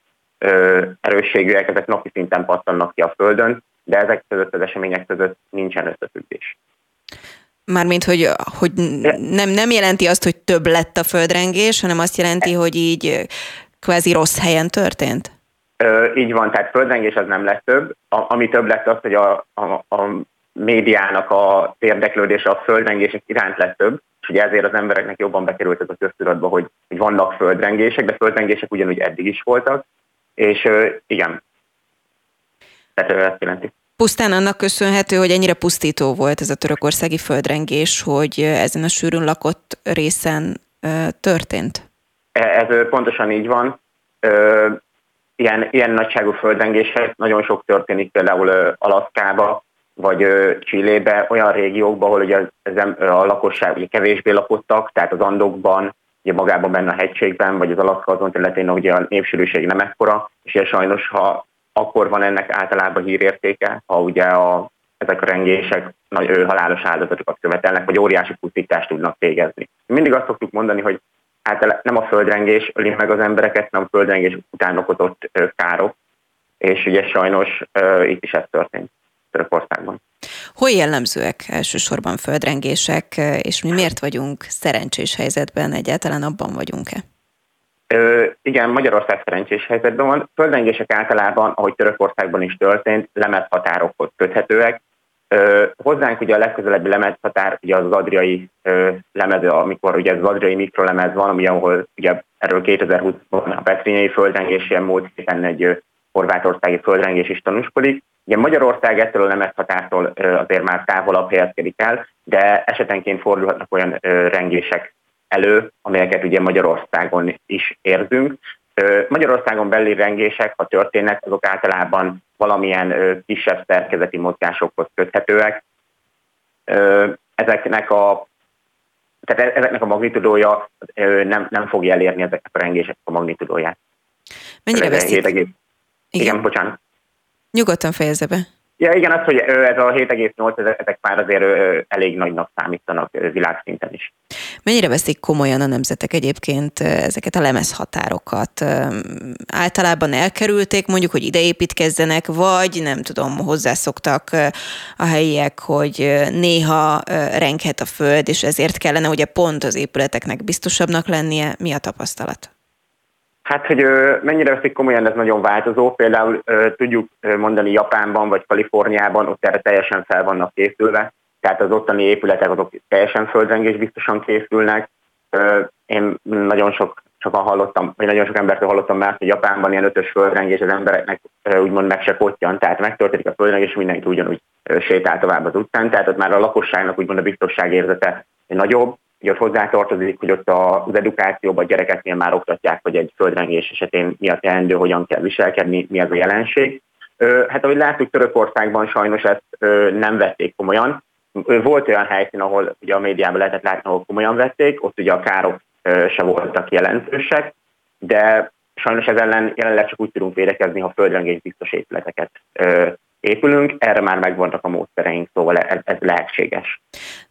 erősségűek, ezek napi szinten pattannak ki a Földön, de ezek között az események között nincsen összefüggés. Mármint, hogy, hogy nem, nem jelenti azt, hogy több lett a földrengés, hanem azt jelenti, hogy így kvázi rossz helyen történt? Ö, így van, tehát földrengés az nem lett több. A, ami több lett az, hogy a, a, a médiának a érdeklődése a földrengések iránt lett több, és ugye ezért az embereknek jobban bekerült ez a köztudatba, hogy, hogy vannak földrengések, de földrengések ugyanúgy eddig is voltak, és ö, igen, tehát ezt jelenti. Pusztán annak köszönhető, hogy ennyire pusztító volt ez a törökországi földrengés, hogy ezen a sűrűn lakott részen történt? E, ez pontosan így van. Ilyen, ilyen nagyságú földrengések nagyon sok történik például Alaszkába, vagy Csillébe, olyan régiókban, ahol ugye az, a lakosság ugye kevésbé lakottak, tehát az Andokban, ugye magában benne a hegységben, vagy az Alaszka azon területén, ugye a népsűrűség nem ekkora, és ilyen sajnos, ha akkor van ennek általában hírértéke, ha ugye a, ezek a rengések nagy ő, halálos áldozatokat követelnek, vagy óriási pusztítást tudnak végezni. Mindig azt szoktuk mondani, hogy általában nem a földrengés öli meg az embereket, nem a földrengés után okozott károk, és ugye sajnos uh, itt is ez történt Törökországban. Hol jellemzőek elsősorban földrengések, és mi miért vagyunk szerencsés helyzetben, egyáltalán abban vagyunk-e? Ö, igen, Magyarország szerencsés helyzetben van. Földrengések általában, ahogy Törökországban is történt, lemezhatárokhoz köthetőek. Ö, hozzánk ugye a legközelebbi lemezhatár ugye az, adriai ö, lemez, amikor ugye az adriai mikrolemez van, ami ahol ugye erről 2020-ban a Petrinyai földrengés ilyen múlt héten egy horvátországi földrengés is tanúskodik. Ugye Magyarország ettől a lemezhatártól azért már távolabb helyezkedik el, de esetenként fordulhatnak olyan rengések elő, amelyeket ugye Magyarországon is érzünk. Magyarországon belüli rengések, ha történnek, azok általában valamilyen kisebb szerkezeti mozgásokhoz köthetőek. Ezeknek a tehát e-, ezeknek a magnitudója nem, nem fogja elérni ezeknek a rengések a magnitudóját. Mennyire veszik? Igen. igen, bocsánat. Nyugodtan fejezze be. Ja, igen, az, hogy ez a 7,8, ezek már azért elég nagynak számítanak világszinten is. Mennyire veszik komolyan a nemzetek egyébként ezeket a lemezhatárokat? Általában elkerülték mondjuk, hogy ide építkezzenek, vagy nem tudom, hozzászoktak a helyiek, hogy néha renghet a föld, és ezért kellene ugye pont az épületeknek biztosabbnak lennie. Mi a tapasztalat? Hát, hogy mennyire veszik komolyan, ez nagyon változó. Például tudjuk mondani Japánban vagy Kaliforniában, ott erre teljesen fel vannak készülve, tehát az ottani épületek azok teljesen földrengés biztosan készülnek. Én nagyon sok sokan hallottam, vagy nagyon sok embertől hallottam már, hogy Japánban ilyen ötös földrengés az embereknek úgymond meg se kottyan, tehát megtörténik a földrengés, mindenki ugyanúgy sétál tovább az utcán, tehát ott már a lakosságnak úgymond a biztonságérzete nagyobb, Ugye ott hozzátartozik, hogy ott az edukációban a gyerekeknél már oktatják, hogy egy földrengés esetén mi a teendő, hogyan kell viselkedni, mi az a jelenség. Hát ahogy láttuk, Törökországban sajnos ezt nem vették komolyan. Volt olyan helyszín, ahol ugye a médiában lehetett látni, ahol komolyan vették, ott ugye a károk se voltak jelentősek, de sajnos ez ellen jelenleg csak úgy tudunk védekezni, ha földrengés biztos épületeket épülünk, erre már megvannak a módszereink, szóval ez, ez lehetséges.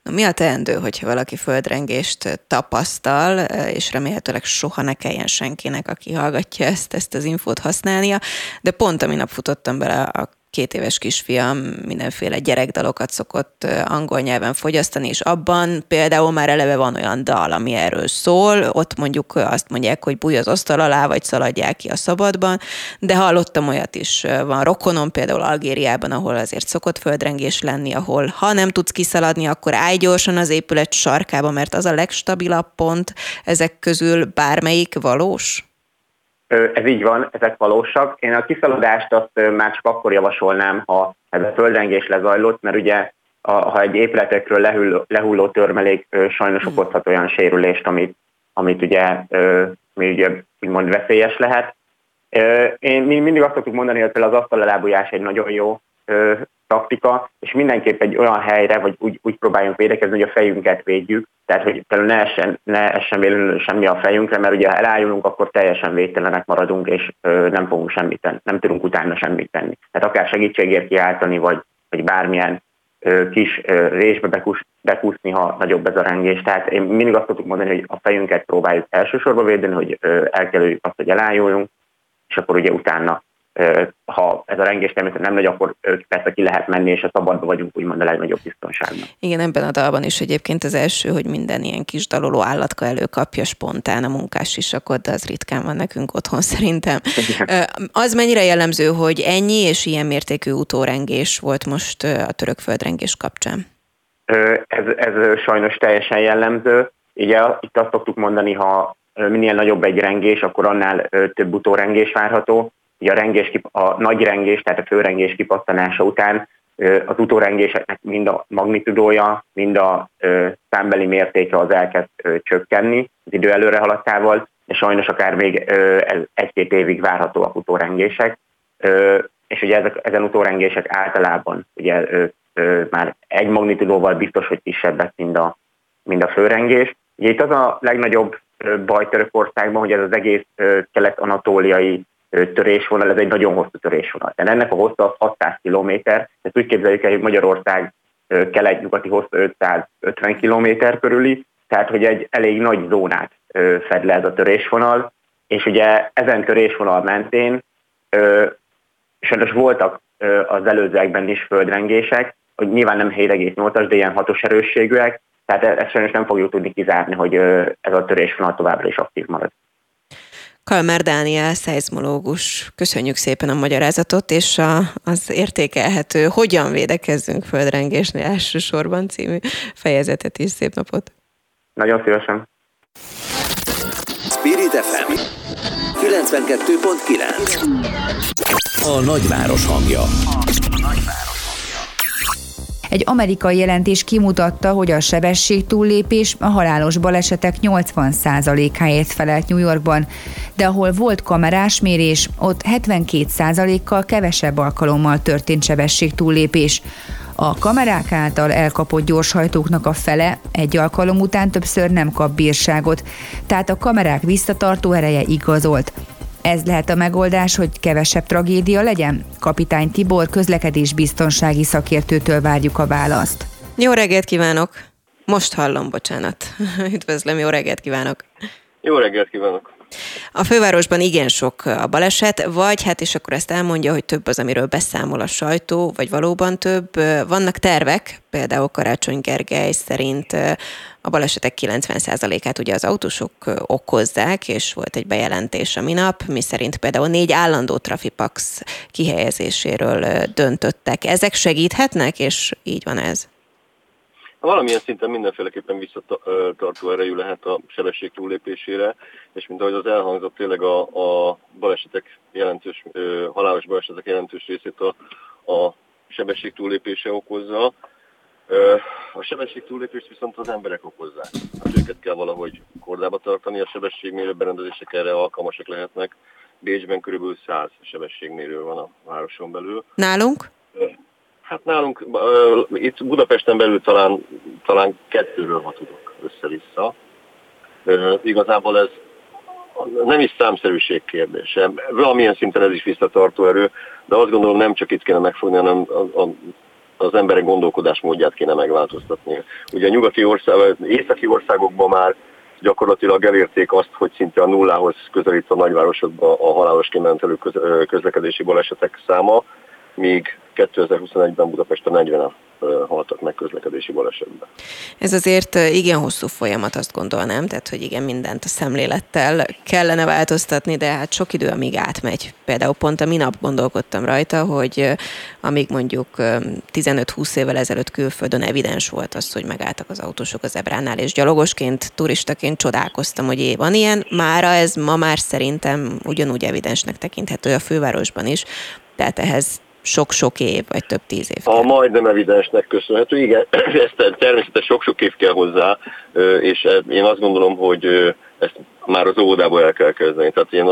Na, mi a teendő, hogyha valaki földrengést tapasztal, és remélhetőleg soha ne kelljen senkinek, aki hallgatja ezt, ezt az infót használnia, de pont a minap futottam bele a két éves kisfiam mindenféle gyerekdalokat szokott angol nyelven fogyasztani, és abban például már eleve van olyan dal, ami erről szól, ott mondjuk azt mondják, hogy búj az asztal alá, vagy szaladják ki a szabadban, de hallottam olyat is, van rokonom például Algériában, ahol azért szokott földrengés lenni, ahol ha nem tudsz kiszaladni, akkor állj gyorsan az épület sarkába, mert az a legstabilabb pont ezek közül bármelyik valós? Ez így van, ezek valósak. Én a kiszaladást azt már csak akkor javasolnám, ha ez a földrengés lezajlott, mert ugye ha egy épületekről lehulló, lehulló törmelék sajnos hmm. okozhat olyan sérülést, amit, amit ugye, mi ugye úgymond veszélyes lehet. Én mindig azt szoktuk mondani, hogy az asztalelábújás egy nagyon jó taktika, és mindenképp egy olyan helyre, vagy úgy, úgy próbáljunk védekezni, hogy a fejünket védjük, tehát hogy ne essen, ne essen véletlenül semmi a fejünkre, mert ugye ha elájulunk, akkor teljesen védtelenek maradunk, és ö, nem fogunk semmit tenni, nem tudunk utána semmit tenni. Tehát akár segítségért kiáltani, vagy, vagy bármilyen ö, kis ö, résbe bekus, bekúszni, ha nagyobb ez a rengés. Tehát én mindig azt tudok mondani, hogy a fejünket próbáljuk elsősorban védeni, hogy ö, elkerüljük azt, hogy elájuljunk, és akkor ugye utána ha ez a rengés természetesen nem nagy, akkor persze ki lehet menni, és a szabadban vagyunk úgymond a legnagyobb biztonságban. Igen, ebben a dalban is egyébként az első, hogy minden ilyen kis daloló állatka előkapja spontán a munkás sisakot, de az ritkán van nekünk otthon szerintem. Az mennyire jellemző, hogy ennyi és ilyen mértékű utórengés volt most a török földrengés kapcsán? Ez, ez sajnos teljesen jellemző. Ugye itt azt szoktuk mondani, ha minél nagyobb egy rengés, akkor annál több utórengés várható Ugye a, rengés, a nagy rengés, tehát a főrengés kipattanása után az utórengéseknek mind a magnitudója, mind a számbeli mértéke az elkezd csökkenni az idő előre haladtával, és sajnos akár még egy-két évig várhatóak utórengések. És ugye ezek, ezen utórengések általában ugye már egy magnitudóval biztos, hogy kisebbek, mint a, mint a főrengés. Ugye itt az a legnagyobb baj Törökországban, hogy ez az egész kelet-anatóliai törésvonal, ez egy nagyon hosszú törésvonal. Tehát ennek a hossza az 600 km, tehát úgy képzeljük el, hogy Magyarország kelet-nyugati hossza 550 km körüli, tehát hogy egy elég nagy zónát fed le ez a törésvonal, és ugye ezen törésvonal mentén sajnos voltak az előzőekben is földrengések, hogy nyilván nem 7,8-as, de ilyen hatos erősségűek, tehát e-, ezt sajnos nem fogjuk tudni kizárni, hogy ez a törésvonal továbbra is aktív marad. Kalmár Dániel, szeizmológus. Köszönjük szépen a magyarázatot, és a, az értékelhető Hogyan védekezzünk földrengésnél elsősorban című fejezetet is. Szép napot! Nagyon szívesen! Spirit FM 92.9 A nagyváros hangja. A nagyváros. Egy amerikai jelentés kimutatta, hogy a sebesség túllépés a halálos balesetek 80%-áért felelt New Yorkban, de ahol volt kamerás mérés, ott 72%-kal kevesebb alkalommal történt sebesség túllépés. A kamerák által elkapott gyorshajtóknak a fele egy alkalom után többször nem kap bírságot, tehát a kamerák visszatartó ereje igazolt. Ez lehet a megoldás, hogy kevesebb tragédia legyen? Kapitány Tibor közlekedés biztonsági szakértőtől várjuk a választ. Jó reggelt kívánok! Most hallom, bocsánat. Üdvözlöm, jó reggelt kívánok! Jó reggelt kívánok! A fővárosban igen sok a baleset, vagy hát és akkor ezt elmondja, hogy több az, amiről beszámol a sajtó, vagy valóban több. Vannak tervek, például Karácsony Gergely szerint a balesetek 90%-át ugye az autósok okozzák, és volt egy bejelentés a minap, mi szerint például négy állandó trafipax kihelyezéséről döntöttek. Ezek segíthetnek, és így van ez? Valamilyen szinten mindenféleképpen visszatartó erejű lehet a sebesség túllépésére, és mint ahogy az elhangzott, tényleg a, a balesetek jelentős, halálos balesetek jelentős részét a, a sebesség túllépése okozza. A sebesség túllépést viszont az emberek okozzák. Hát őket kell valahogy kordába tartani, a sebességmérő berendezések erre alkalmasak lehetnek. Bécsben körülbelül 100 sebességmérő van a városon belül. Nálunk? Hát nálunk itt Budapesten belül talán, talán kettőről ha tudok össze-vissza. Igazából ez nem is számszerűség kérdése. Valamilyen szinten ez is visszatartó erő, de azt gondolom nem csak itt kéne megfogni, hanem a, a, az emberek gondolkodásmódját kéne megváltoztatni. Ugye a nyugati ország, északi országokban már gyakorlatilag elérték azt, hogy szinte a nullához közelít a nagyvárosokban a halálos kimentelő közlekedési balesetek száma, míg 2021-ben Budapesten 40 haltak meg közlekedési balesetben. Ez azért igen hosszú folyamat, azt gondolnám, tehát hogy igen, mindent a szemlélettel kellene változtatni, de hát sok idő, amíg átmegy. Például pont a minap gondolkodtam rajta, hogy amíg mondjuk 15-20 évvel ezelőtt külföldön evidens volt az, hogy megálltak az autósok az ebránál, és gyalogosként, turistaként csodálkoztam, hogy é, van ilyen, mára ez ma már szerintem ugyanúgy evidensnek tekinthető a fővárosban is, tehát ehhez sok-sok év, vagy több tíz év. A majdnem evidensnek köszönhető, igen, ezt természetesen sok-sok év kell hozzá, és én azt gondolom, hogy ezt már az óvodából el kell kezdeni. Tehát én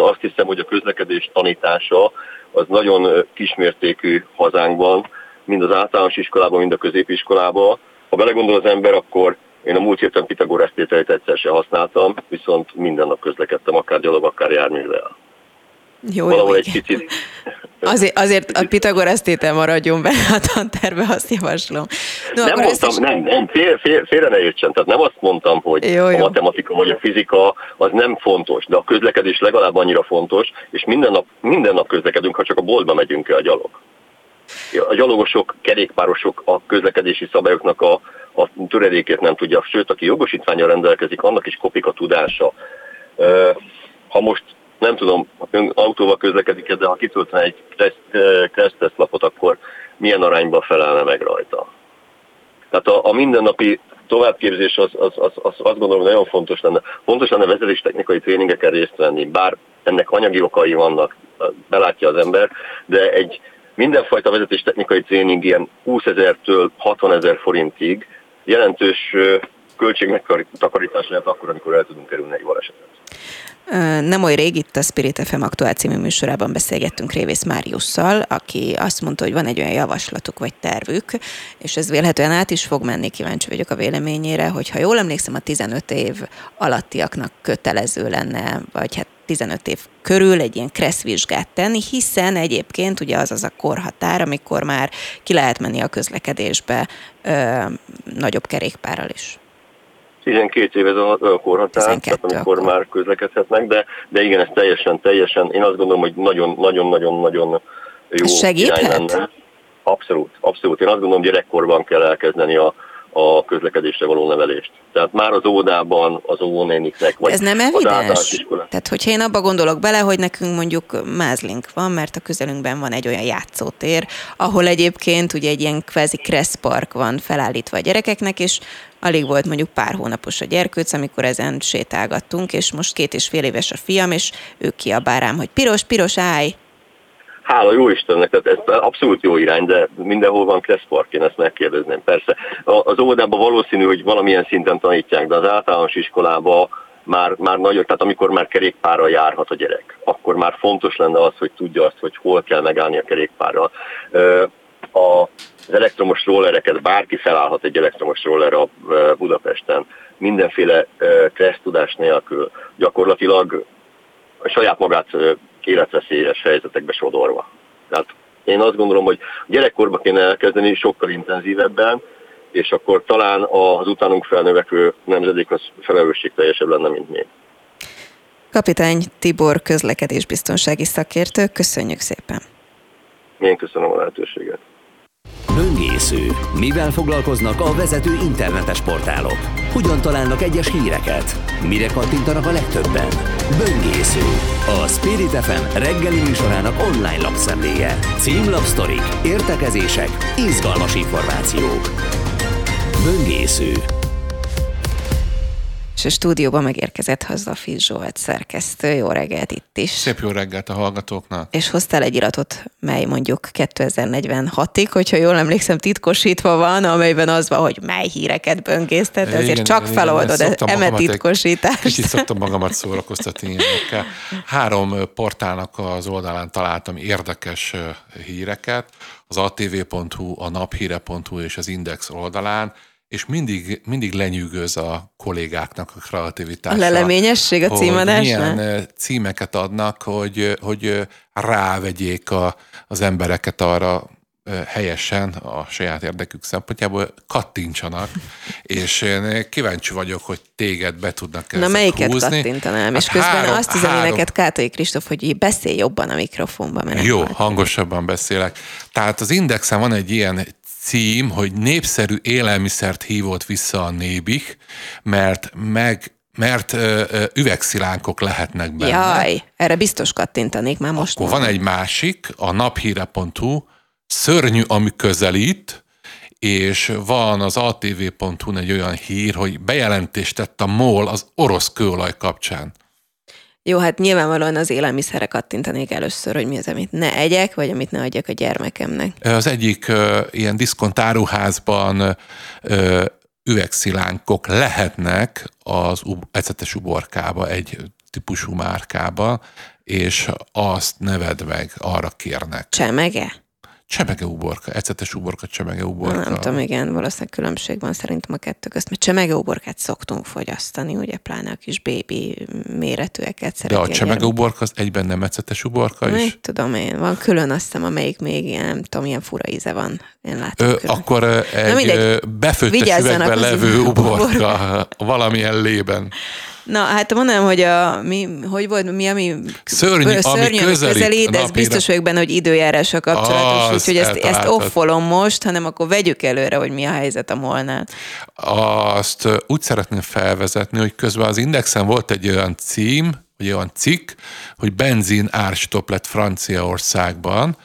azt hiszem, hogy a közlekedés tanítása az nagyon kismértékű hazánkban, mind az általános iskolában, mind a középiskolában. Ha belegondol az ember, akkor én a múlt héten Pitagorás tételét egyszer sem használtam, viszont minden nap közlekedtem, akár gyalog, akár járművel. Jó, Valahol jó, egy kicsit Azért, azért a Pitagorasz tétel maradjon be a tanterve, azt javaslom. No, nem mondtam, összes... nem, nem, fél, fél, félre ne értsen, tehát nem azt mondtam, hogy jó, jó. a matematika vagy a fizika az nem fontos, de a közlekedés legalább annyira fontos, és minden nap, minden nap közlekedünk, ha csak a boltba megyünk el a gyalog. A gyalogosok, kerékpárosok a közlekedési szabályoknak a, a töredékét nem tudja, sőt, aki jogosítványa rendelkezik, annak is kopik a tudása. Ha most nem tudom, ön autóval közlekedik, de ha kitöltene egy kresztesz lapot, akkor milyen arányban felelne meg rajta. Tehát a, a mindennapi továbbképzés az, az, az, az azt gondolom nagyon fontos lenne. Fontos lenne vezetés technikai tréningeken részt venni, bár ennek anyagi okai vannak, belátja az ember, de egy mindenfajta vezetés technikai tréning ilyen 20 ezertől 60 ezer forintig jelentős költségmegtakarítás lehet akkor, amikor el tudunk kerülni egy balesetet. Nem oly rég itt a Spirit FM aktuál című műsorában beszélgettünk Révész Máriusszal, aki azt mondta, hogy van egy olyan javaslatuk vagy tervük, és ez vélhetően át is fog menni, kíváncsi vagyok a véleményére, hogy ha jól emlékszem, a 15 év alattiaknak kötelező lenne, vagy hát 15 év körül egy ilyen kresszvizsgát tenni, hiszen egyébként ugye az az a korhatár, amikor már ki lehet menni a közlekedésbe ö, nagyobb kerékpárral is. 12 év ez a, korhatár, 12 tehát amikor akkor. már közlekedhetnek, de, de igen, ez teljesen, teljesen, én azt gondolom, hogy nagyon-nagyon-nagyon-nagyon jó Segíthet? Abszolút, abszolút. Én azt gondolom, gyerekkorban kell elkezdeni a, a közlekedésre való nevelést. Tehát már az óvodában, az óvónéniknek, vagy Ez nem evidens? Tehát, hogyha én abba gondolok bele, hogy nekünk mondjuk mázlink van, mert a közelünkben van egy olyan játszótér, ahol egyébként ugye egy ilyen kvázi kresszpark van felállítva a gyerekeknek, és alig volt mondjuk pár hónapos a gyerkőc, amikor ezen sétálgattunk, és most két és fél éves a fiam, és ő kiabál rám, hogy piros, piros, állj! Hála jó Istennek, tehát ez abszolút jó irány, de mindenhol van kresszpark, én ezt megkérdezném. Persze, az óvodában valószínű, hogy valamilyen szinten tanítják, de az általános iskolában már, már nagyon, tehát amikor már kerékpárral járhat a gyerek, akkor már fontos lenne az, hogy tudja azt, hogy hol kell megállni a kerékpárral. A, az elektromos rollereket bárki felállhat egy elektromos roller a Budapesten, mindenféle kressz tudás nélkül, gyakorlatilag saját magát életveszélyes helyzetekbe sodorva. Tehát én azt gondolom, hogy gyerekkorba kéne elkezdeni sokkal intenzívebben, és akkor talán az utánunk felnövekvő nemzedék az felelősségteljesebb lenne, mint mi. Kapitány Tibor közlekedésbiztonsági szakértő, köszönjük szépen! Én köszönöm a lehetőséget. Böngésző. Mivel foglalkoznak a vezető internetes portálok? Hogyan találnak egyes híreket? Mire kattintanak a legtöbben? Böngésző. A Spirit FM reggeli műsorának online lapszemléje. Címlapsztorik, értekezések, izgalmas információk. Böngésző és a stúdióban megérkezett Hazafi Zsolt szerkesztő. Jó reggelt itt is. Szép jó reggelt a hallgatóknak. És hoztál egy iratot, mely mondjuk 2046-ig, hogyha jól emlékszem, titkosítva van, amelyben az van, hogy mely híreket böngésztet, ezért igen, csak igen, feloldod igen, eme titkosítást. Kicsit szoktam magamat szórakoztatni ilyenekkel. Három portálnak az oldalán találtam érdekes híreket, az atv.hu, a naphíre.hu és az Index oldalán, és mindig, mindig lenyűgöz a kollégáknak a kreativitása. A leleményesség a címadásnál? Milyen címeket adnak, hogy, hogy rávegyék a, az embereket arra helyesen a saját érdekük szempontjából kattintsanak, és én kíváncsi vagyok, hogy téged be tudnak Na melyiket húzni. kattintanám? Hát és közben három, azt üzeni három... neked Kátai Kristóf, hogy beszélj jobban a mikrofonba. Mert Jó, hangosabban beszélek. Tehát az Indexen van egy ilyen cím, hogy népszerű élelmiszert hívott vissza a nébik, mert meg mert ö, ö, üvegszilánkok lehetnek benne. Jaj, erre biztos kattintanék már most. Akkor van egy másik, a naphíre.hu, szörnyű, ami közelít, és van az atv.hu egy olyan hír, hogy bejelentést tett a MOL az orosz kőolaj kapcsán. Jó, hát nyilvánvalóan az élelmiszerre kattintanék először, hogy mi az, amit ne egyek, vagy amit ne adjak a gyermekemnek. Az egyik uh, ilyen diszkontáruházban uh, üvegszilánkok lehetnek az ecetes uborkába, egy típusú márkába, és azt neved meg, arra kérnek. Csemege? Csemege uborka, ecetes uborka, csemege uborka. Nem tudom, igen, valószínűleg különbség van szerintem a kettő közt, mert csemege uborkát szoktunk fogyasztani, ugye pláne a kis bébi méretűeket De a csemege uborka az egyben nem ecetes uborka is? Nem tudom én, van külön azt hiszem, amelyik még nem tudom, milyen fura íze van. Én látom Ö, külön. Akkor egy befőttes üvegben levő uborka, uborka valamilyen lében. Na, hát mondanám, hogy a, mi, hogy volt, mi, ami szörnyű, szörnyű ami közelít, közelít de ez biztos vagyok benne, hogy időjárása kapcsolatos, úgyhogy ezt, ezt offolom most, hanem akkor vegyük előre, hogy mi a helyzet a molnál. Azt úgy szeretném felvezetni, hogy közben az Indexen volt egy olyan cím, vagy olyan cikk, hogy benzin árstop lett Franciaországban,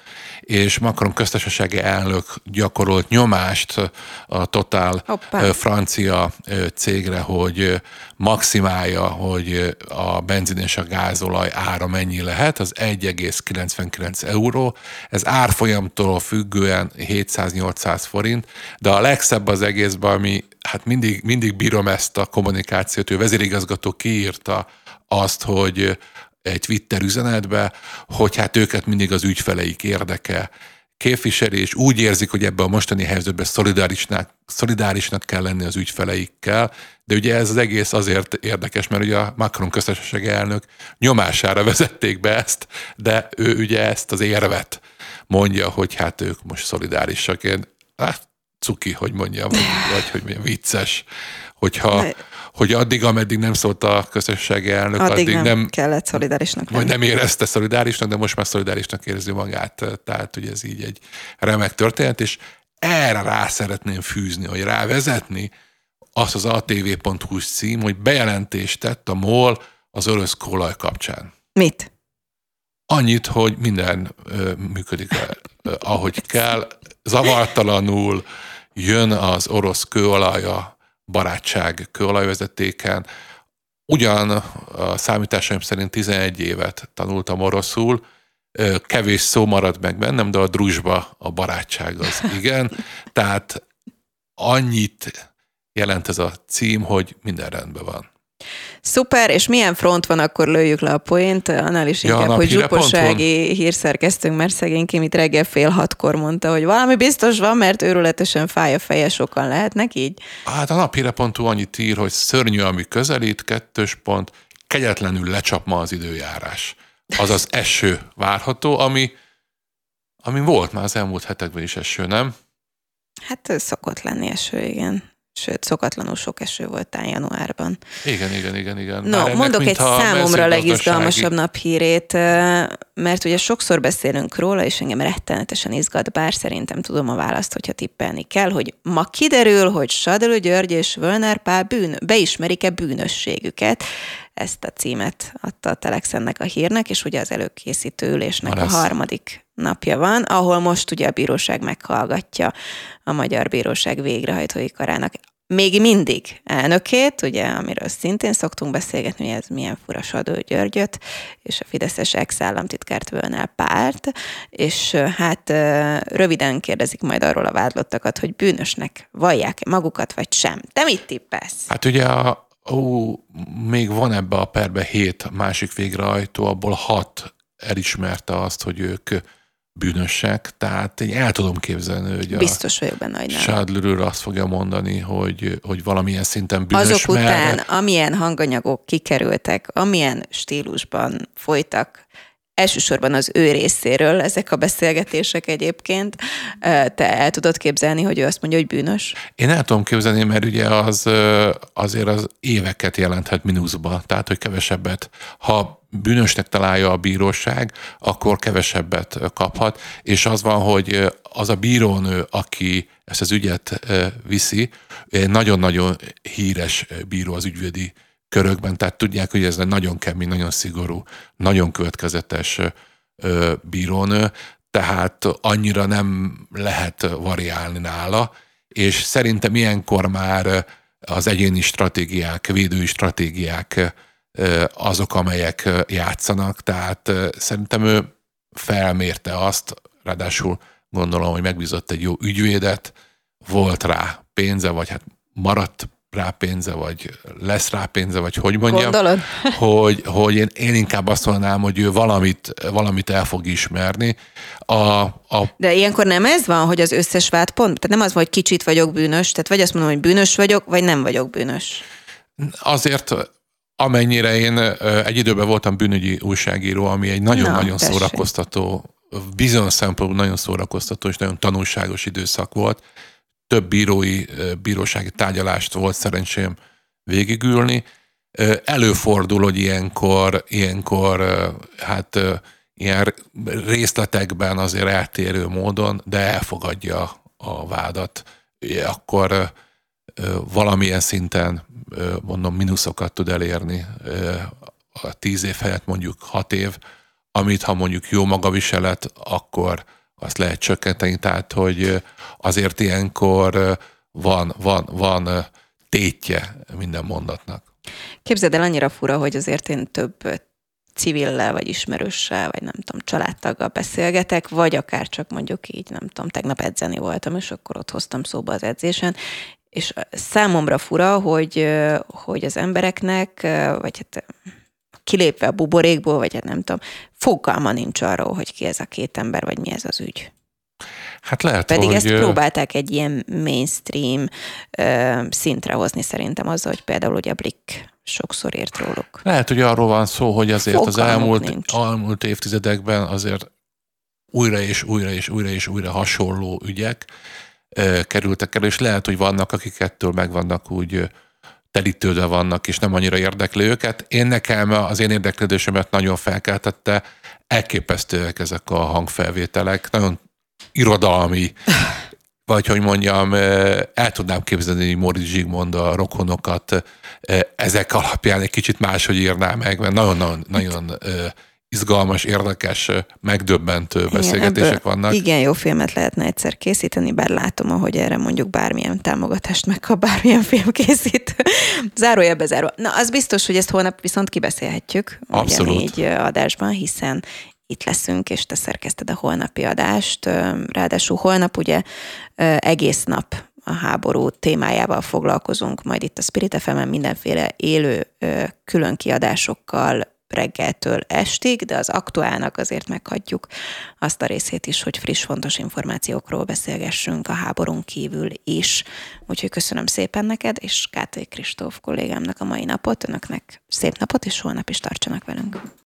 és Macron köztársasági elnök gyakorolt nyomást a Total Hoppá. francia cégre, hogy maximálja, hogy a benzin és a gázolaj ára mennyi lehet, az 1,99 euró. Ez árfolyamtól függően 700-800 forint, de a legszebb az egészben, ami hát mindig, mindig bírom ezt a kommunikációt, ő vezérigazgató kiírta azt, hogy egy Twitter üzenetbe, hogy hát őket mindig az ügyfeleik érdeke képviseli, és úgy érzik, hogy ebben a mostani helyzetben szolidárisnak, szolidárisnak kell lenni az ügyfeleikkel, de ugye ez az egész azért érdekes, mert ugye a Macron köztársaság elnök nyomására vezették be ezt, de ő ugye ezt az érvet mondja, hogy hát ők most szolidárisak. Én, hát cuki, hogy mondjam, vagy, hogy milyen vicces, hogyha hogy addig, ameddig nem szólt a közösségi elnök, addig, addig nem, nem kellett szolidárisnak Vagy nem érezte szolidárisnak, de most már szolidárisnak érzi magát. Tehát, hogy ez így egy remek történet, és erre rá szeretném fűzni, hogy rávezetni azt az atv.hu cím, hogy bejelentést tett a MOL az orosz kólaj kapcsán. Mit? Annyit, hogy minden ö, működik, ö, ahogy kell, zavartalanul jön az orosz kőolaja barátság kőolajvezetéken. Ugyan a számításaim szerint 11 évet tanultam oroszul, kevés szó marad meg bennem, de a drusba a barátság az igen. Tehát annyit jelent ez a cím, hogy minden rendben van. Szuper, és milyen front van, akkor lőjük le a poént, annál is inkább, ja, hogy zsuposági hírszerkesztünk, mert szegényként itt reggel fél hatkor mondta, hogy valami biztos van, mert őrületesen fáj a feje, sokan lehetnek így. Hát a naphíre.hu annyit ír, hogy szörnyű, ami közelít, kettős pont, kegyetlenül lecsap ma az időjárás. Azaz eső várható, ami, ami volt már az elmúlt hetekben is eső, nem? Hát szokott lenni eső, igen sőt, szokatlanul sok eső volt talán januárban. Igen, igen, igen, igen. No, ennek, mondok egy számomra legizgalmasabb naphírét, mert ugye sokszor beszélünk róla, és engem rettenetesen izgat, bár szerintem tudom a választ, hogyha tippelni kell, hogy ma kiderül, hogy Sadölő György és Völner Pál bűn, beismerik-e bűnösségüket. Ezt a címet adta a Telex ennek a hírnek, és ugye az előkészítő ülésnek a harmadik napja van, ahol most ugye a bíróság meghallgatja a Magyar Bíróság végrehajtói karának még mindig elnökét, ugye, amiről szintén szoktunk beszélgetni, hogy ez milyen fura Sadó Györgyöt, és a Fideszes ex-államtitkárt Völnel Párt, és hát röviden kérdezik majd arról a vádlottakat, hogy bűnösnek vallják-e magukat, vagy sem. Te mit tippesz? Hát ugye ó, még van ebbe a perbe hét másik végrehajtó, abból hat elismerte azt, hogy ők bűnösek, tehát én el tudom képzelni, hogy Biztos vagyok benne, hogy nem. azt fogja mondani, hogy, hogy valamilyen szinten bűnös. Azok után, mert... amilyen hanganyagok kikerültek, amilyen stílusban folytak, elsősorban az ő részéről ezek a beszélgetések egyébként, te el tudod képzelni, hogy ő azt mondja, hogy bűnös? Én el tudom képzelni, mert ugye az azért az éveket jelenthet mínuszba, tehát hogy kevesebbet. Ha bűnösnek találja a bíróság, akkor kevesebbet kaphat, és az van, hogy az a bírónő, aki ezt az ügyet viszi, nagyon-nagyon híres bíró az ügyvédi körökben, tehát tudják, hogy ez egy nagyon kemény, nagyon szigorú, nagyon következetes bírónő, tehát annyira nem lehet variálni nála, és szerintem ilyenkor már az egyéni stratégiák, védői stratégiák azok, amelyek játszanak, tehát szerintem ő felmérte azt, ráadásul gondolom, hogy megbízott egy jó ügyvédet, volt rá pénze, vagy hát maradt rá pénze, vagy lesz rá pénze, vagy hogy mondjam, Gondolod? hogy, hogy én, én inkább azt mondanám, hogy ő valamit, valamit el fog ismerni. A, a... De ilyenkor nem ez van, hogy az összes vád pont, tehát nem az hogy kicsit vagyok bűnös, tehát vagy azt mondom, hogy bűnös vagyok, vagy nem vagyok bűnös. Azért amennyire én egy időben voltam bűnügyi újságíró, ami egy nagyon-nagyon Na, szórakoztató, bizonyos szempontból nagyon szórakoztató és nagyon tanulságos időszak volt. Több bírói, bírósági tárgyalást volt szerencsém végigülni. Előfordul, hogy ilyenkor, ilyenkor hát ilyen részletekben azért eltérő módon, de elfogadja a vádat. Akkor valamilyen szinten mondom, mínuszokat tud elérni a tíz év helyett mondjuk hat év, amit ha mondjuk jó magaviselet, akkor azt lehet csökkenteni, tehát hogy azért ilyenkor van, van, van tétje minden mondatnak. Képzeld el, annyira fura, hogy azért én több civillel, vagy ismerőssel, vagy nem tudom, családtaggal beszélgetek, vagy akár csak mondjuk így, nem tudom, tegnap edzeni voltam, és akkor ott hoztam szóba az edzésen, és számomra fura, hogy, hogy az embereknek, vagy hát kilépve a buborékból, vagy hát nem tudom, fogalma nincs arról, hogy ki ez a két ember, vagy mi ez az ügy. Hát lehet, Pedig hogy... ezt próbálták egy ilyen mainstream ö, szintre hozni szerintem azzal, hogy például ugye a Blick sokszor írt róluk. Lehet, hogy arról van szó, hogy azért Fogalmuk az elmúlt, elmúlt évtizedekben azért újra és újra és újra és újra hasonló ügyek kerültek el, és lehet, hogy vannak, akik ettől meg vannak úgy telítődve vannak, és nem annyira érdekli őket. Én nekem az én érdeklődésemet nagyon felkeltette, elképesztőek ezek a hangfelvételek, nagyon irodalmi, vagy hogy mondjam, el tudnám képzelni Móricz Zsigmond a rokonokat. Ezek alapján egy kicsit máshogy írná meg, mert nagyon-nagyon nagyon izgalmas, érdekes, megdöbbentő igen, beszélgetések vannak. Igen, jó filmet lehetne egyszer készíteni, bár látom, ahogy erre mondjuk bármilyen támogatást megkap bármilyen filmkészítő. Zárójelbe záró. Na, az biztos, hogy ezt holnap viszont kibeszélhetjük. Abszolút. Így adásban, hiszen itt leszünk, és te szerkezted a holnapi adást. Ráadásul holnap ugye egész nap a háború témájával foglalkozunk, majd itt a Spirit fm mindenféle élő külön kiadásokkal, reggeltől estig, de az aktuálnak azért meghagyjuk azt a részét is, hogy friss, fontos információkról beszélgessünk a háborún kívül is. Úgyhogy köszönöm szépen neked, és Kátai Kristóf kollégámnak a mai napot, önöknek szép napot, és holnap is tartsanak velünk.